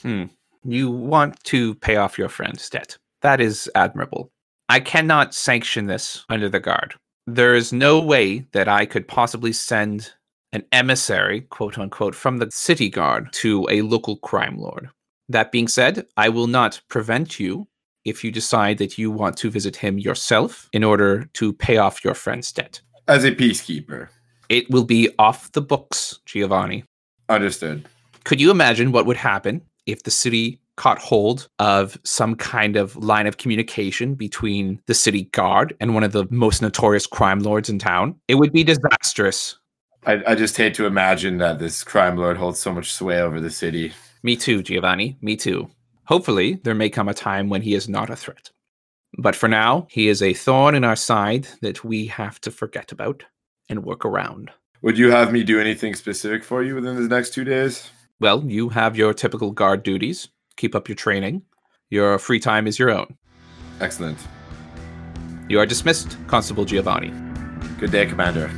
S5: Hmm. You want to pay off your friend's debt. That is admirable. I cannot sanction this under the guard. There is no way that I could possibly send an emissary, quote unquote, from the city guard to a local crime lord. That being said, I will not prevent you if you decide that you want to visit him yourself in order to pay off your friend's debt.
S2: As a peacekeeper.
S5: It will be off the books, Giovanni.
S2: Understood.
S5: Could you imagine what would happen if the city caught hold of some kind of line of communication between the city guard and one of the most notorious crime lords in town? It would be disastrous.
S2: I, I just hate to imagine that this crime lord holds so much sway over the city.
S5: Me too, Giovanni. Me too. Hopefully, there may come a time when he is not a threat. But for now, he is a thorn in our side that we have to forget about and work around.
S2: Would you have me do anything specific for you within the next two days?
S5: Well, you have your typical guard duties. Keep up your training. Your free time is your own.
S2: Excellent.
S5: You are dismissed, Constable Giovanni.
S2: Good day, Commander.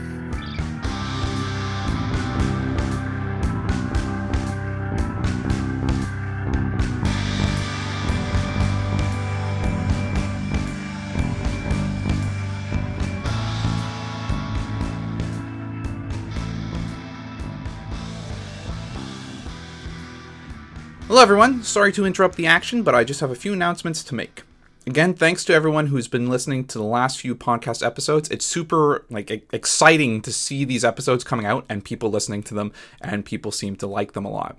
S5: Hello, everyone. Sorry to interrupt the action, but I just have a few announcements to make. Again, thanks to everyone who's been listening to the last few podcast episodes. It's super like exciting to see these episodes coming out and people listening to them, and people seem to like them a lot.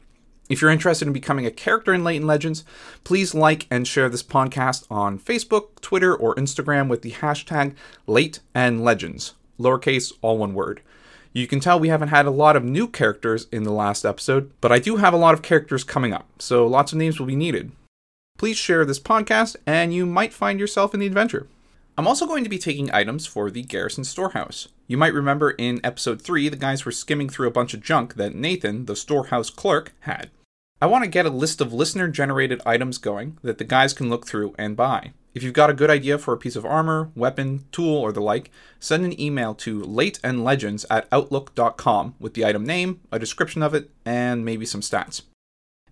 S5: If you're interested in becoming a character in Leighton Legends, please like and share this podcast on Facebook, Twitter, or Instagram with the hashtag Late and Legends, lowercase, all one word. You can tell we haven't had a lot of new characters in the last episode, but I do have a lot of characters coming up, so lots of names will be needed. Please share this podcast, and you might find yourself in the adventure. I'm also going to be taking items for the Garrison Storehouse. You might remember in episode 3, the guys were skimming through a bunch of junk that Nathan, the storehouse clerk, had. I want to get a list of listener generated items going that the guys can look through and buy. If you've got a good idea for a piece of armor, weapon, tool, or the like, send an email to lateandlegends at outlook.com with the item name, a description of it, and maybe some stats.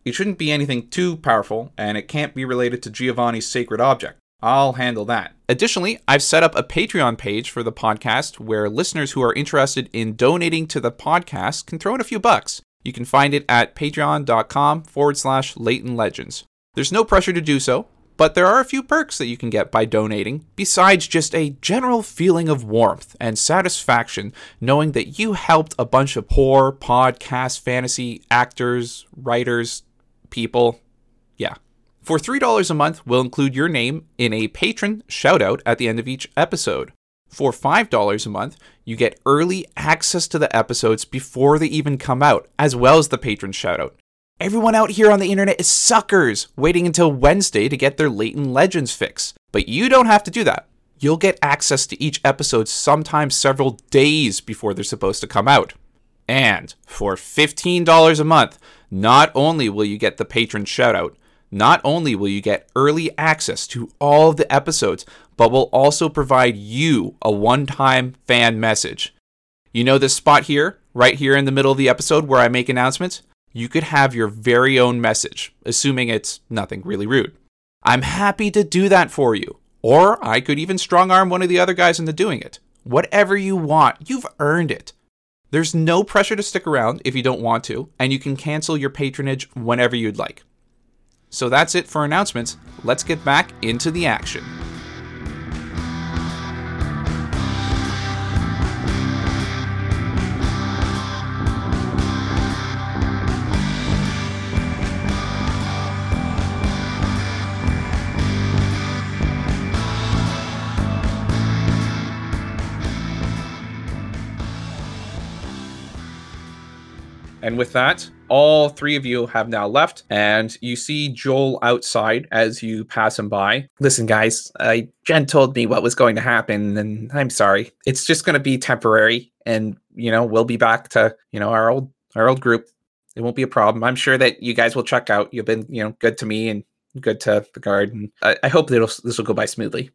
S5: It shouldn't be anything too powerful, and it can't be related to Giovanni's sacred object. I'll handle that. Additionally, I've set up a Patreon page for the podcast where listeners who are interested in donating to the podcast can throw in a few bucks. You can find it at patreon.com forward slash Leighton Legends. There's no pressure to do so, but there are a few perks that you can get by donating, besides just a general feeling of warmth and satisfaction knowing that you helped a bunch of poor podcast fantasy actors, writers, people. Yeah. For $3 a month, we'll include your name in a patron shout out at the end of each episode. For $5 a month, you get early access to the episodes before they even come out, as well as the patron shout out. Everyone out here on the internet is suckers, waiting until Wednesday to get their Leighton Legends fix. But you don't have to do that. You'll get access to each episode sometimes several days before they're supposed to come out. And for $15 a month, not only will you get the patron shoutout, not only will you get early access to all of the episodes, but we'll also provide you a one time fan message. You know this spot here, right here in the middle of the episode where I make announcements? You could have your very own message, assuming it's nothing really rude. I'm happy to do that for you. Or I could even strong arm one of the other guys into doing it. Whatever you want, you've earned it. There's no pressure to stick around if you don't want to, and you can cancel your patronage whenever you'd like. So that's it for announcements. Let's get back into the action. And with that, all three of you have now left, and you see Joel outside as you pass him by. Listen, guys, I, Jen told me what was going to happen, and I'm sorry. It's just going to be temporary, and you know we'll be back to you know our old our old group. It won't be a problem. I'm sure that you guys will check out. You've been you know good to me and good to the guard, and I, I hope that this will go by smoothly.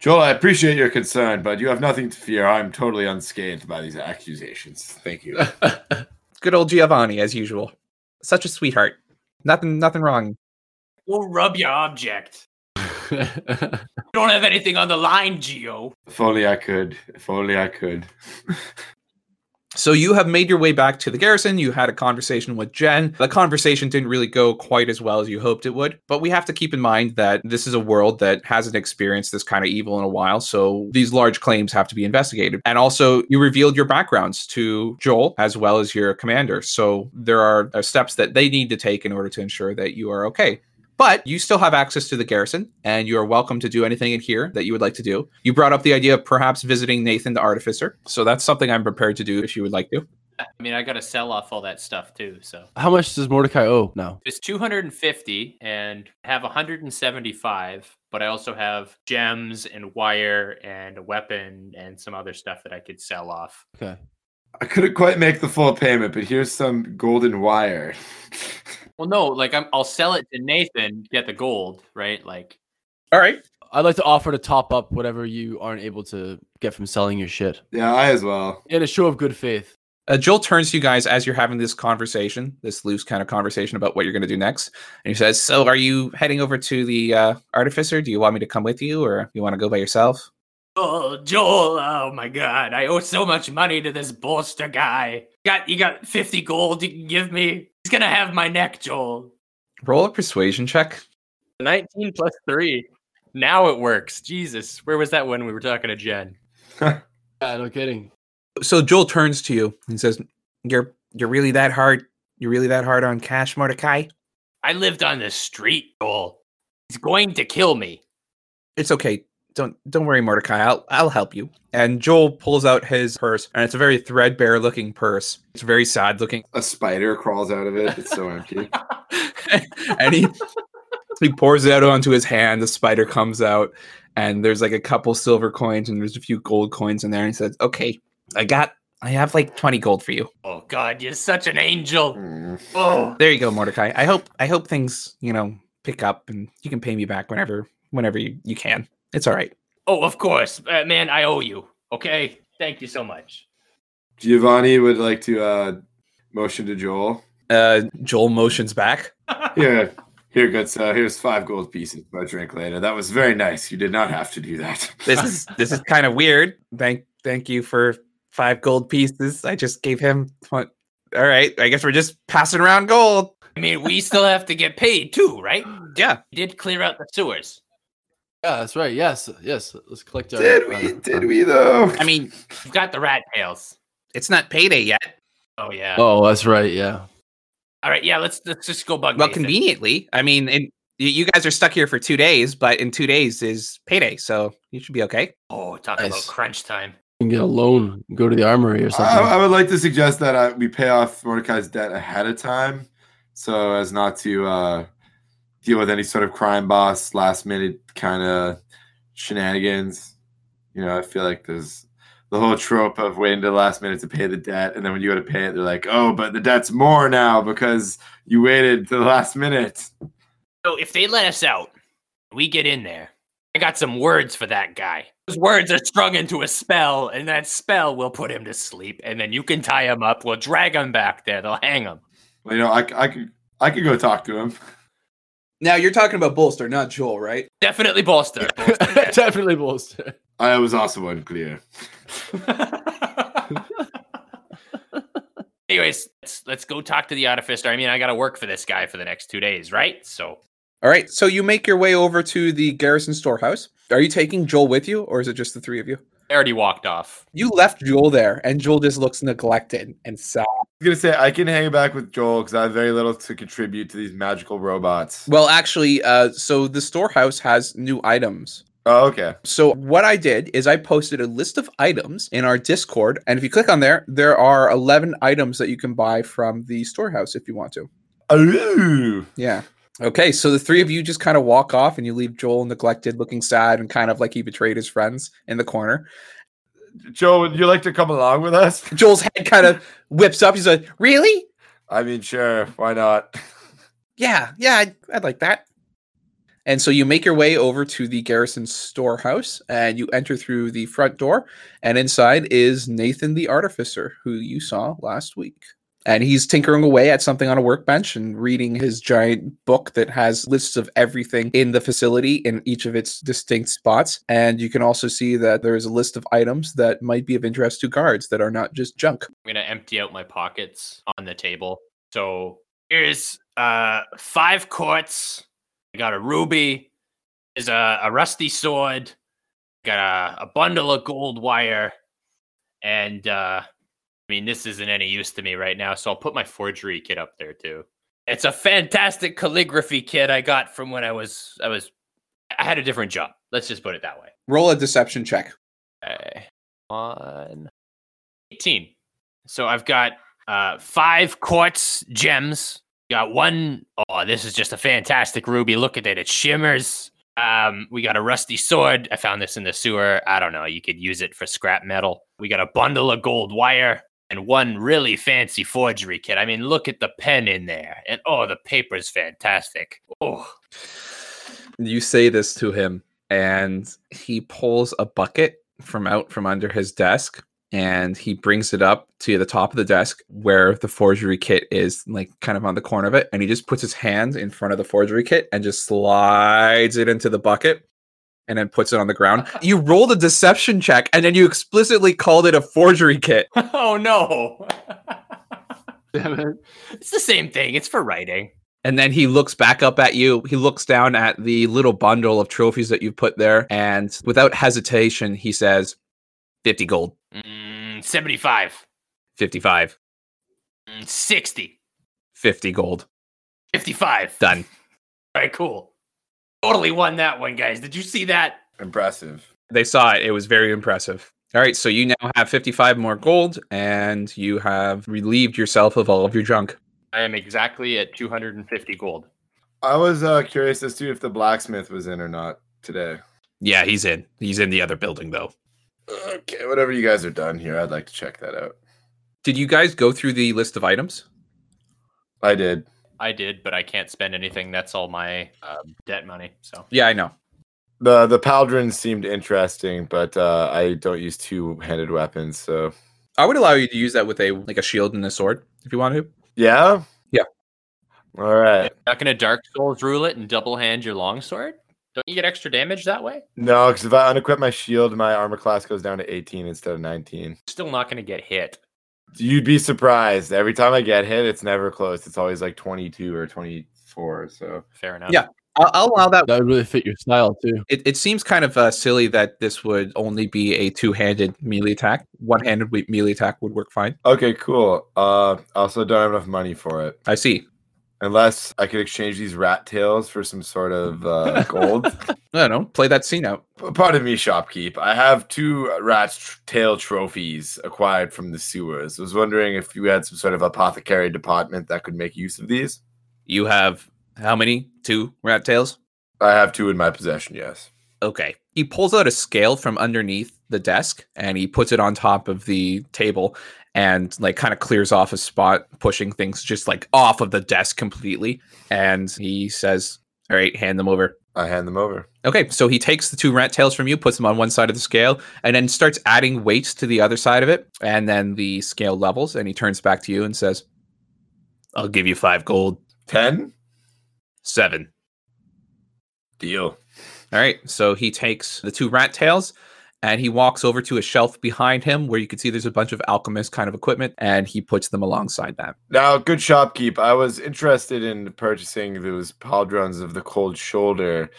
S2: Joel, I appreciate your concern, but you have nothing to fear. I'm totally unscathed by these accusations. Thank you.
S5: Good old Giovanni, as usual. Such a sweetheart. Nothing, nothing wrong.
S6: We'll rub your object. you don't have anything on the line, Gio.
S2: If only I could. If only I could.
S5: So you have made your way back to the garrison. You had a conversation with Jen. The conversation didn't really go quite as well as you hoped it would, but we have to keep in mind that this is a world that hasn't experienced this kind of evil in a while. So these large claims have to be investigated. And also, you revealed your backgrounds to Joel as well as your commander. So there are uh, steps that they need to take in order to ensure that you are okay. But you still have access to the garrison, and you are welcome to do anything in here that you would like to do. You brought up the idea of perhaps visiting Nathan the Artificer, so that's something I'm prepared to do if you would like to.
S4: I mean, I got to sell off all that stuff too. So,
S7: how much does Mordecai owe now?
S4: It's 250 and have 175, but I also have gems and wire and a weapon and some other stuff that I could sell off.
S7: Okay.
S2: I couldn't quite make the full payment, but here's some golden wire.
S4: Well, no, like i will sell it to Nathan, get the gold, right? Like,
S5: all right.
S7: I'd like to offer to top up whatever you aren't able to get from selling your shit.
S2: Yeah, I as well.
S7: In a show of good faith.
S5: Uh, Joel turns to you guys as you're having this conversation, this loose kind of conversation about what you're going to do next. And he says, So, are you heading over to the uh, artificer? Do you want me to come with you or you want to go by yourself?
S6: Oh, Joel! Oh my God! I owe so much money to this bolster guy. Got you got fifty gold you can give me? He's gonna have my neck, Joel.
S5: Roll a persuasion check.
S4: Nineteen plus three. Now it works. Jesus, where was that when we were talking to Jen?
S7: yeah, no kidding.
S5: So Joel turns to you and says, "You're you're really that hard? You're really that hard on cash, Mordecai?"
S6: I lived on the street, Joel. He's going to kill me.
S5: It's okay don't don't worry, Mordecai. I'll I'll help you. And Joel pulls out his purse, and it's a very threadbare looking purse. It's very sad looking.
S2: A spider crawls out of it. It's so empty.
S5: and he he pours it out onto his hand. The spider comes out, and there's like a couple silver coins, and there's a few gold coins in there. And he says, "Okay, I got." I have like 20 gold for you.
S6: Oh god, you're such an angel.
S2: Mm.
S6: Oh.
S5: There you go, Mordecai. I hope I hope things, you know, pick up and you can pay me back whenever whenever you, you can. It's all right.
S6: Oh, of course, uh, man. I owe you. Okay, thank you so much.
S2: Giovanni would like to uh, motion to Joel.
S5: Uh, Joel motions back.
S2: yeah, here, good. So here's five gold pieces. I'll drink later. That was very nice. You did not have to do that.
S5: this is this is kind of weird. Thank thank you for five gold pieces. I just gave him. All right, I guess we're just passing around gold.
S6: I mean, we still have to get paid too, right?
S5: Yeah,
S6: we did clear out the sewers.
S7: Yeah, that's right. Yes, yes. Let's collect our.
S2: Did we? Uh, did we though?
S5: I mean,
S6: we've got the rat tails.
S5: It's not payday yet.
S6: Oh yeah.
S7: Oh, that's right. Yeah.
S6: All right. Yeah. Let's let's just go bug.
S5: Well,
S6: Nathan.
S5: conveniently, I mean, in, you guys are stuck here for two days, but in two days is payday, so you should be okay.
S6: Oh, talk nice. about crunch time.
S7: You can get a loan, go to the armory or something.
S2: I, I would like to suggest that uh, we pay off Mordecai's debt ahead of time, so as not to uh, deal with any sort of crime boss last minute kind of shenanigans. You know, I feel like there's the whole trope of waiting to the last minute to pay the debt, and then when you go to pay it, they're like, "Oh, but the debt's more now because you waited to the last minute."
S6: So if they let us out, we get in there. I got some words for that guy. Those words are strung into a spell, and that spell will put him to sleep. And then you can tie him up. We'll drag him back there. They'll hang him.
S2: Well, you know, I, I could I could go talk to him.
S5: Now you're talking about Bolster, not Joel, right?
S6: Definitely bolster. bolster yes.
S7: Definitely bolster.
S2: I was also unclear.
S6: Anyways, let's let's go talk to the artificer. I mean, I got to work for this guy for the next two days, right? So
S5: All right. So you make your way over to the garrison storehouse. Are you taking Joel with you, or is it just the three of you?
S6: I already walked off.
S5: You left Joel there, and Joel just looks neglected and sad.
S2: I was gonna say I can hang back with Joel because I have very little to contribute to these magical robots.
S5: Well, actually, uh, so the storehouse has new items.
S2: Oh, okay.
S5: So what I did is I posted a list of items in our Discord, and if you click on there, there are eleven items that you can buy from the storehouse if you want to.
S2: Ooh.
S5: Yeah. Okay, so the three of you just kind of walk off, and you leave Joel neglected, looking sad, and kind of like he betrayed his friends in the corner.
S2: Joe, would you like to come along with us?
S5: Joel's head kind of whips up. He's like, "Really?
S2: I mean, sure. Why not?
S5: Yeah, yeah, I'd, I'd like that." And so you make your way over to the garrison storehouse, and you enter through the front door. And inside is Nathan the artificer, who you saw last week. And he's tinkering away at something on a workbench and reading his giant book that has lists of everything in the facility in each of its distinct spots. And you can also see that there is a list of items that might be of interest to guards that are not just junk.
S6: I'm gonna empty out my pockets on the table. So here's uh five quartz. I got a ruby. There's a, a rusty sword. Got a, a bundle of gold wire. And uh I mean this isn't any use to me right now, so I'll put my forgery kit up there too. It's a fantastic calligraphy kit I got from when I was I was I had a different job. Let's just put it that way.
S5: Roll a deception check.
S6: Okay. One. 18. So I've got uh five quartz gems. Got one oh this is just a fantastic ruby. Look at it. It shimmers. Um, we got a rusty sword. I found this in the sewer. I don't know. You could use it for scrap metal. We got a bundle of gold wire and one really fancy forgery kit. I mean, look at the pen in there. And oh, the paper's fantastic. Oh,
S5: You say this to him, and he pulls a bucket from out from under his desk and he brings it up to the top of the desk where the forgery kit is like kind of on the corner of it and he just puts his hand in front of the forgery kit and just slides it into the bucket and then puts it on the ground you rolled a deception check and then you explicitly called it a forgery kit
S6: oh no.
S7: Damn it.
S6: it's the same thing. It's for writing.
S5: and then he looks back up at you he looks down at the little bundle of trophies that you've put there and without hesitation he says 50 gold
S6: Mm, 75.
S5: 55
S6: Mm, 60.
S5: 50 gold
S6: 55.
S5: done
S6: All right, cool. Totally won that one, guys. Did you see that?
S2: Impressive.
S5: they saw it. It was very impressive. All right, so you now have 55 more gold and you have relieved yourself of all of your junk.
S6: I am exactly at 250 gold.
S2: I was uh, curious as to if the blacksmith was in or not today.
S5: Yeah, he's in. He's in the other building though.
S2: Okay, whatever you guys are done here, I'd like to check that out.
S5: Did you guys go through the list of items?
S2: I did.
S6: I did, but I can't spend anything. That's all my uh, debt money. So
S5: Yeah, I know.
S2: The the pauldron seemed interesting, but uh, I don't use two handed weapons, so
S5: I would allow you to use that with a like a shield and a sword if you want to.
S2: yeah.
S5: Yeah.
S2: All right.
S6: not gonna Dark Souls rule it and double hand your longsword. Don't you get extra damage that way?
S2: No, because if I unequip my shield, my armor class goes down to 18 instead of 19.
S6: Still not gonna get hit.
S2: You'd be surprised. Every time I get hit, it's never close. It's always like 22 or 24. So
S6: Fair enough.
S5: Yeah. I'll, I'll allow that.
S7: That would really fit your style too.
S5: It, it seems kind of uh, silly that this would only be a two-handed melee attack. One-handed melee attack would work fine.
S2: okay, cool. Uh, also don't have enough money for it.
S5: I see.
S2: Unless I could exchange these rat tails for some sort of uh, gold.
S5: I don't know. Play that scene out.
S2: Pardon me, shopkeep. I have two rat tail trophies acquired from the sewers. I was wondering if you had some sort of apothecary department that could make use of these.
S5: You have how many? Two rat tails.
S2: I have two in my possession. Yes.
S5: Okay. He pulls out a scale from underneath the desk and he puts it on top of the table and like kind of clears off a spot, pushing things just like off of the desk completely. And he says, All right, hand them over.
S2: I hand them over.
S5: Okay, so he takes the two rat tails from you, puts them on one side of the scale, and then starts adding weights to the other side of it. And then the scale levels, and he turns back to you and says, I'll give you five gold.
S2: 10?
S5: Seven.
S2: Deal.
S5: All right. So he takes the two rat tails and he walks over to a shelf behind him where you can see there's a bunch of alchemist kind of equipment and he puts them alongside that.
S2: Now, good shopkeep. I was interested in purchasing those pauldrons of the cold shoulder,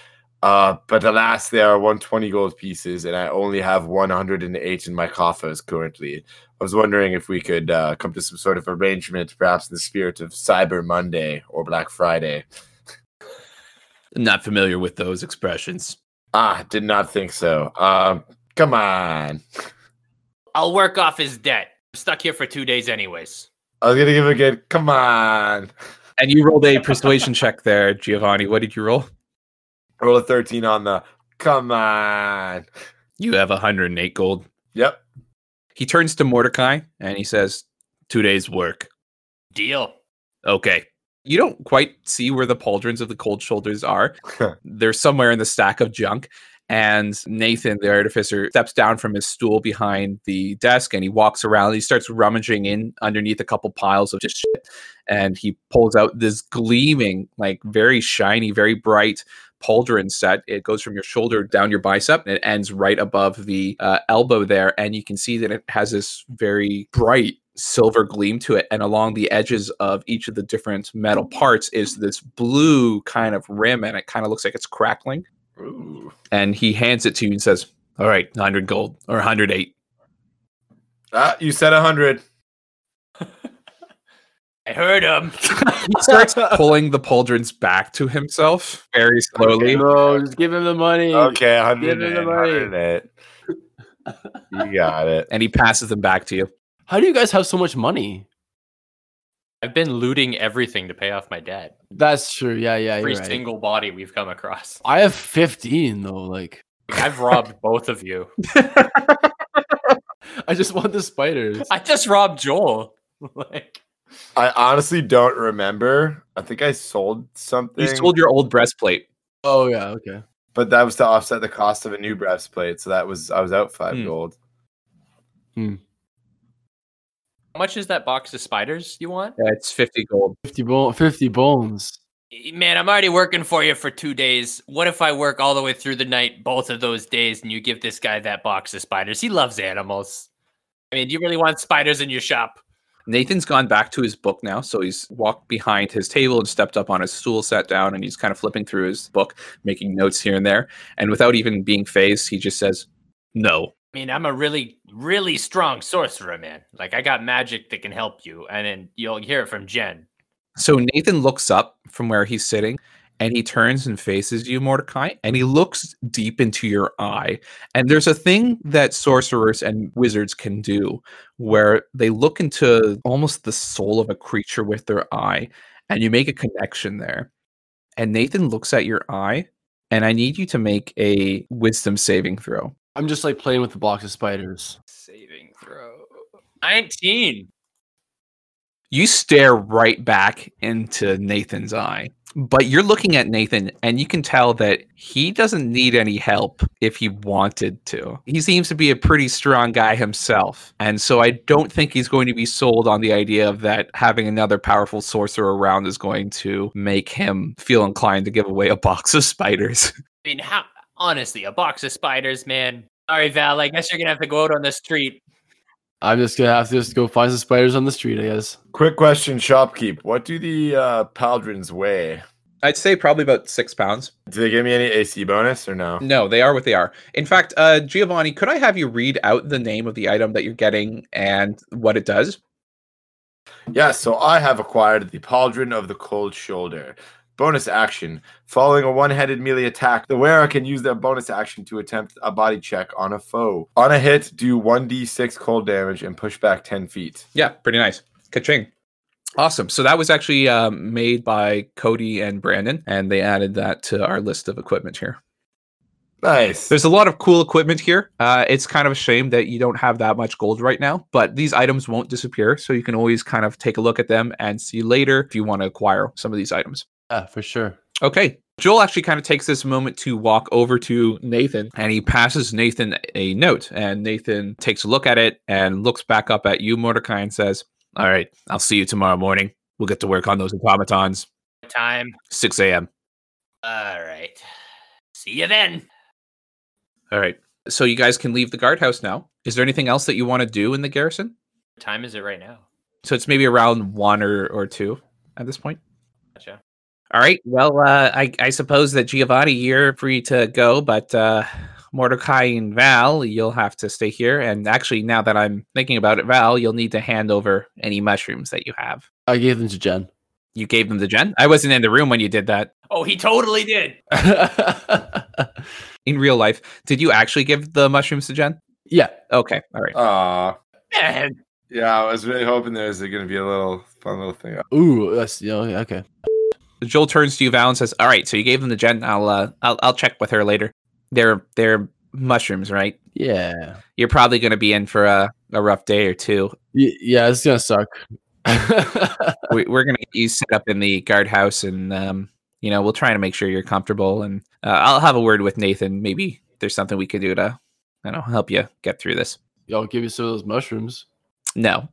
S2: uh, but alas, they are 120 gold pieces, and I only have 108 in my coffers currently. I was wondering if we could uh, come to some sort of arrangement, perhaps in the spirit of Cyber Monday or Black Friday.
S5: Not familiar with those expressions.
S2: Ah, did not think so. Um, come on.
S6: I'll work off his debt. I'm stuck here for two days, anyways.
S2: I was gonna give him a good come on.
S5: And you rolled a persuasion check there, Giovanni. What did you roll?
S2: Roll a 13 on the come on.
S5: You have 108 gold.
S2: Yep.
S5: He turns to Mordecai and he says, Two days' work.
S6: Deal.
S5: Okay. You don't quite see where the pauldrons of the cold shoulders are. They're somewhere in the stack of junk. And Nathan, the artificer, steps down from his stool behind the desk and he walks around. He starts rummaging in underneath a couple piles of just shit. And he pulls out this gleaming, like very shiny, very bright pauldron set. It goes from your shoulder down your bicep and it ends right above the uh, elbow there. And you can see that it has this very bright silver gleam to it. And along the edges of each of the different metal parts is this blue kind of rim. And it kind of looks like it's crackling.
S2: Ooh.
S5: And he hands it to you and says, All right, 100 gold or 108.
S2: Ah, you said 100.
S6: I heard him.
S5: He starts pulling the pauldrons back to himself very slowly.
S7: Bro, just give him the money.
S2: Okay, 100.
S7: Give him the money.
S2: 108. You got it.
S5: And he passes them back to you.
S7: How do you guys have so much money?
S4: I've been looting everything to pay off my debt.
S7: That's true. Yeah, yeah.
S4: Every
S7: right.
S4: single body we've come across.
S7: I have 15 though. Like,
S4: I've robbed both of you.
S7: I just want the spiders.
S4: I just robbed Joel. like
S2: I honestly don't remember. I think I sold something.
S5: You sold your old breastplate.
S7: Oh yeah. Okay.
S2: but that was to offset the cost of a new breastplate. So that was I was out five
S5: Hmm.
S2: gold.
S4: How much is that box of spiders you want?
S5: Yeah, it's 50 gold.
S7: 50 bone. 50 bones.
S6: Man, I'm already working for you for two days. What if I work all the way through the night, both of those days, and you give this guy that box of spiders? He loves animals. I mean, do you really want spiders in your shop?
S5: Nathan's gone back to his book now. So he's walked behind his table and stepped up on his stool, sat down, and he's kind of flipping through his book, making notes here and there. And without even being phased, he just says, No.
S6: I mean, I'm a really, really strong sorcerer, man. Like, I got magic that can help you, and then you'll hear it from Jen.
S5: So Nathan looks up from where he's sitting and he turns and faces you, Mordecai, and he looks deep into your eye. And there's a thing that sorcerers and wizards can do where they look into almost the soul of a creature with their eye and you make a connection there. And Nathan looks at your eye, and I need you to make a wisdom saving throw.
S7: I'm just like playing with the box of spiders.
S4: Saving throw.
S6: 19.
S5: You stare right back into Nathan's eye, but you're looking at Nathan and you can tell that he doesn't need any help if he wanted to. He seems to be a pretty strong guy himself. And so I don't think he's going to be sold on the idea of that having another powerful sorcerer around is going to make him feel inclined to give away a box of spiders.
S6: I mean, how, honestly, a box of spiders, man. Sorry, Val. I guess you're going to have to go out on the street.
S7: I'm just gonna have to just go find some spiders on the street, I guess.
S2: Quick question, shopkeep. What do the uh, pauldrons weigh?
S5: I'd say probably about six pounds.
S2: Do they give me any AC bonus or no?
S5: No, they are what they are. In fact, uh, Giovanni, could I have you read out the name of the item that you're getting and what it does?
S2: Yeah, so I have acquired the Pauldron of the Cold Shoulder. Bonus action. Following a one headed melee attack, the wearer can use their bonus action to attempt a body check on a foe. On a hit, do 1d6 cold damage and push back 10 feet.
S5: Yeah, pretty nice. Ka-ching. Awesome. So that was actually um, made by Cody and Brandon, and they added that to our list of equipment here.
S2: Nice.
S5: There's a lot of cool equipment here. Uh, it's kind of a shame that you don't have that much gold right now, but these items won't disappear. So you can always kind of take a look at them and see later if you want to acquire some of these items.
S7: Yeah, for sure.
S5: Okay. Joel actually kind of takes this moment to walk over to Nathan and he passes Nathan a note. And Nathan takes a look at it and looks back up at you, Mordecai, and says, All right, I'll see you tomorrow morning. We'll get to work on those automatons.
S6: Time.
S5: 6 a.m.
S6: All right. See you then.
S5: All right. So you guys can leave the guardhouse now. Is there anything else that you want to do in the garrison?
S6: What time is it right now?
S5: So it's maybe around one or, or two at this point.
S6: Gotcha.
S5: All right. Well, uh, I, I suppose that Giovanni, you're free to go, but uh, Mordecai and Val, you'll have to stay here. And actually, now that I'm thinking about it, Val, you'll need to hand over any mushrooms that you have.
S7: I gave them to Jen.
S5: You gave them to Jen? I wasn't in the room when you did that.
S6: Oh, he totally did.
S5: in real life, did you actually give the mushrooms to Jen?
S7: yeah.
S5: Okay. All right.
S2: Aw.
S6: Man,
S2: Yeah, I was really hoping there was going to be a little fun little thing.
S7: Ooh, that's you know,
S5: Joel turns to you, Val, and says, "All right, so you gave them the Jen. I'll uh, I'll I'll check with her later. They're they're mushrooms, right?
S7: Yeah.
S5: You're probably going to be in for a, a rough day or two.
S7: Y- yeah, it's gonna suck.
S5: we, we're going to get you set up in the guardhouse, and um, you know, we'll try to make sure you're comfortable. And uh, I'll have a word with Nathan. Maybe there's something we could do to, I don't know, help you get through this.
S7: Y'all give you some of those mushrooms.
S5: No.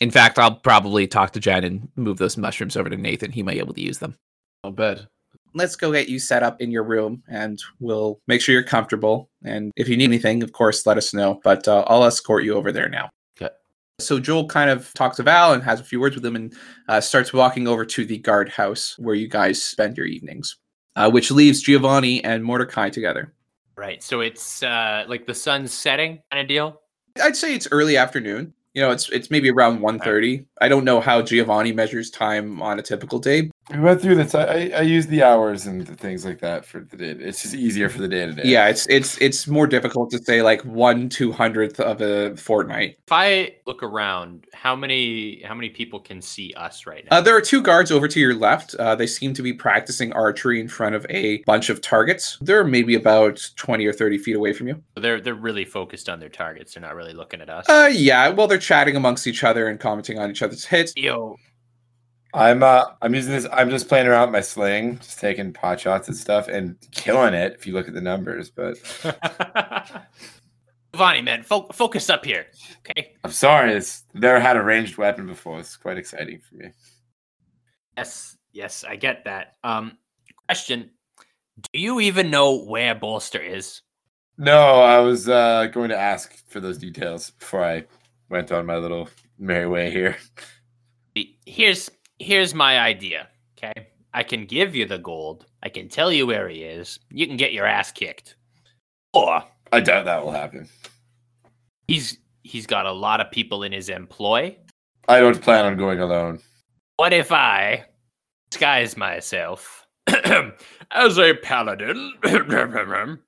S5: In fact, I'll probably talk to Jen and move those mushrooms over to Nathan. He might be able to use them.
S7: I'll bet.
S5: let's go get you set up in your room and we'll make sure you're comfortable. And if you need anything, of course, let us know. But uh, I'll escort you over there now.
S7: Okay.
S5: So Joel kind of talks to Val and has a few words with him and uh, starts walking over to the guardhouse where you guys spend your evenings, uh, which leaves Giovanni and Mordecai together.
S6: right. So it's uh like the sun's setting kind of deal.
S5: I'd say it's early afternoon. You know, it's it's maybe around 1.30. I don't know how Giovanni measures time on a typical day.
S2: We went through this. I, I, I use the hours and the things like that for the day. It's just easier for the day to day.
S5: Yeah, it's it's it's more difficult to say like one two hundredth of a fortnight.
S6: If I look around, how many how many people can see us right now?
S5: Uh, there are two guards over to your left. Uh, they seem to be practicing archery in front of a bunch of targets. They're maybe about 20 or 30 feet away from you.
S6: they're they're really focused on their targets. They're not really looking at us.
S5: Uh, yeah, well, they're chatting amongst each other and commenting on each other's hits.
S6: Yo,
S2: I'm uh I'm using this. I'm just playing around with my sling, just taking pot shots and stuff, and killing it. If you look at the numbers, but
S6: Giovanni, man, fo- focus up here. Okay.
S2: I'm sorry. It's never had a ranged weapon before. It's quite exciting for me.
S6: Yes, yes, I get that. Um, question: Do you even know where Bolster is?
S2: No, I was uh going to ask for those details before I went on my little merry way here.
S6: Here's here's my idea. Okay, I can give you the gold. I can tell you where he is. You can get your ass kicked, or
S2: I doubt that will happen.
S6: he's he's got a lot of people in his employ.
S2: I don't plan on going alone.
S6: What if I disguise myself as a paladin?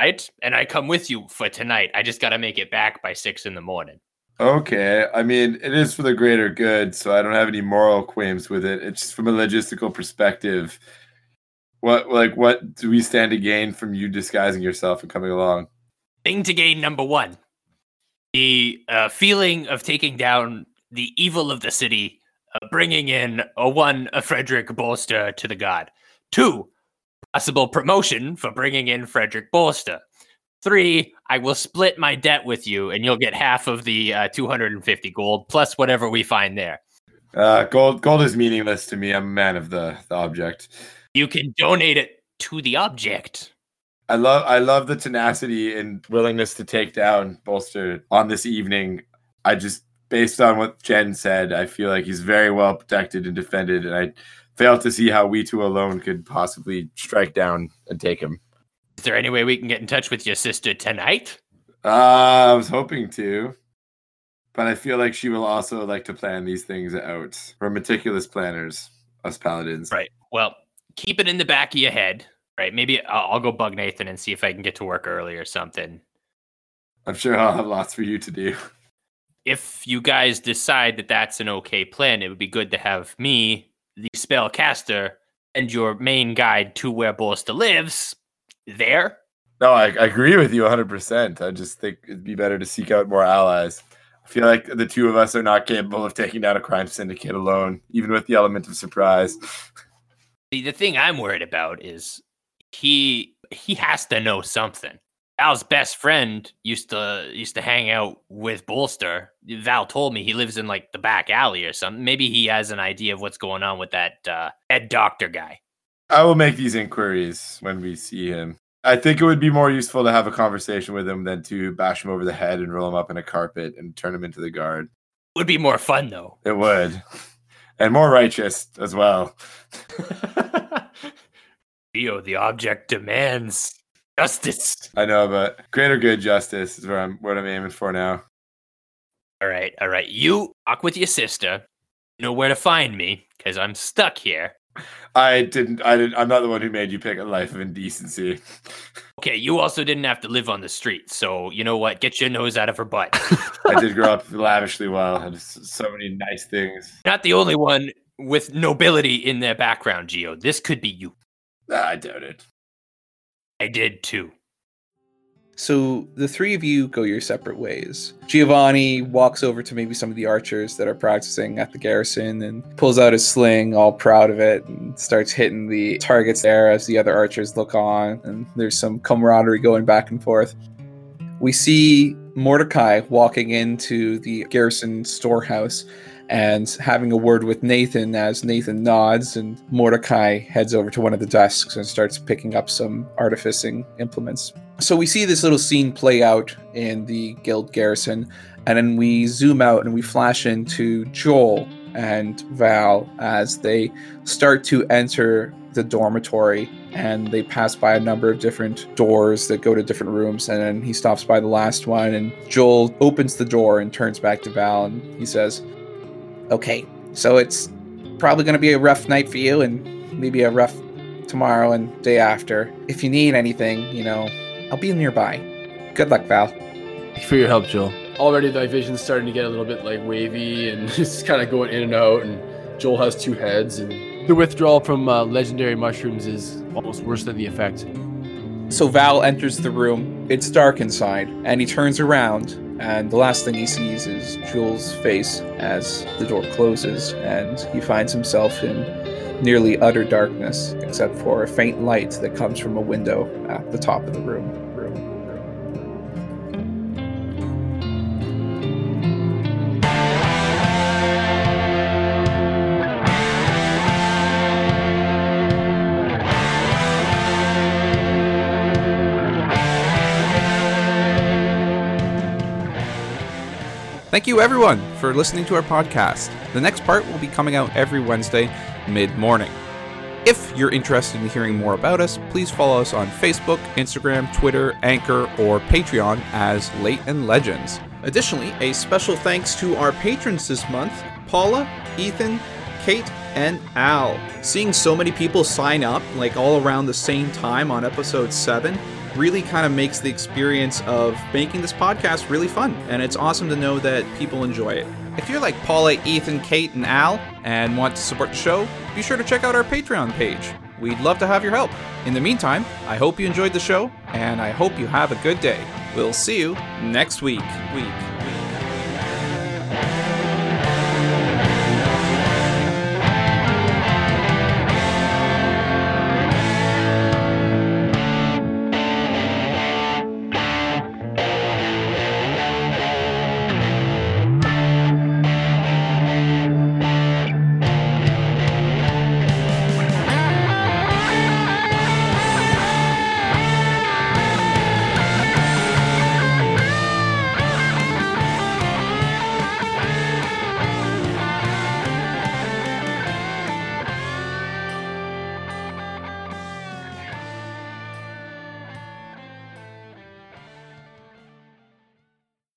S6: right? And I come with you for tonight. I just got to make it back by six in the morning.
S2: Okay, I mean it is for the greater good, so I don't have any moral claims with it. It's just from a logistical perspective. What like what do we stand to gain from you disguising yourself and coming along?
S6: Thing to gain number one the uh, feeling of taking down the evil of the city, uh, bringing in a one, a Frederick Bolster to the god. Two, possible promotion for bringing in Frederick Bolster. Three, I will split my debt with you, and you'll get half of the uh, 250 gold plus whatever we find there.
S2: Uh, gold gold is meaningless to me. I'm a man of the, the object.
S6: You can donate it to the object.
S2: I love I love the tenacity and willingness to take down Bolster on this evening. I just based on what Jen said, I feel like he's very well protected and defended, and I fail to see how we two alone could possibly strike down and take him.
S6: Is there any way we can get in touch with your sister tonight?
S2: Uh, I was hoping to, but I feel like she will also like to plan these things out. We're meticulous planners, us paladins.
S6: Right. Well, keep it in the back of your head. Right. Maybe I'll, I'll go bug Nathan and see if I can get to work early or something.
S2: I'm sure I'll have lots for you to do.
S6: If you guys decide that that's an okay plan, it would be good to have me, the spellcaster, and your main guide to where Bolster lives there.
S2: No, I, I agree with you 100%. I just think it'd be better to seek out more allies. I feel like the two of us are not capable of taking down a crime syndicate alone, even with the element of surprise.
S6: See, the thing I'm worried about is he he has to know something. Val's best friend used to used to hang out with Bolster. Val told me he lives in like the back alley or something. Maybe he has an idea of what's going on with that uh, Ed Doctor guy.
S2: I will make these inquiries when we see him. I think it would be more useful to have a conversation with him than to bash him over the head and roll him up in a carpet and turn him into the guard.
S6: Would be more fun though.
S2: It would. And more righteous as well.
S6: Gio, the object demands justice.
S2: I know, but greater good justice is where I'm what I'm aiming for now.
S6: All right, all right. You talk with your sister. You know where to find me because I'm stuck here.
S2: I didn't. I didn't. I'm not the one who made you pick a life of indecency.
S6: Okay, you also didn't have to live on the street, so you know what? Get your nose out of her butt.
S2: I did grow up lavishly well. Had so many nice things.
S6: Not the only one with nobility in their background, Gio. This could be you.
S2: I doubt it.
S6: I did too.
S5: So the three of you go your separate ways. Giovanni walks over to maybe some of the archers that are practicing at the garrison and pulls out his sling, all proud of it, and starts hitting the targets there as the other archers look on. And there's some camaraderie going back and forth. We see Mordecai walking into the garrison storehouse and having a word with Nathan as Nathan nods and Mordecai heads over to one of the desks and starts picking up some artificing implements. So we see this little scene play out in the guild garrison and then we zoom out and we flash into Joel and Val as they start to enter the dormitory and they pass by a number of different doors that go to different rooms and then he stops by the last one and Joel opens the door and turns back to Val and he says Okay, so it's probably going to be a rough night for you and maybe a rough tomorrow and day after. If you need anything, you know, I'll be nearby. Good luck, Val.
S7: Thank you for your help, Joel. Already my vision's starting to get a little bit like wavy and it's kind of going in and out and Joel has two heads and the withdrawal from uh, legendary mushrooms is almost worse than the effect.
S5: So Val enters the room. It's dark inside and he turns around and the last thing he sees is Joel's face as the door closes, and he finds himself in nearly utter darkness, except for a faint light that comes from a window at the top of the room. Thank you, everyone, for listening to our podcast. The next part will be coming out every Wednesday, mid morning. If you're interested in hearing more about us, please follow us on Facebook, Instagram, Twitter, Anchor, or Patreon as Leighton Legends. Additionally, a special thanks to our patrons this month Paula, Ethan, Kate, and Al. Seeing so many people sign up, like all around the same time on episode 7, really kind of makes the experience of making this podcast really fun. And it's awesome to know that people enjoy it. If you're like Paula, Ethan, Kate, and Al and want to support the show, be sure to check out our Patreon page. We'd love to have your help. In the meantime, I hope you enjoyed the show, and I hope you have a good day. We'll see you next week. Week.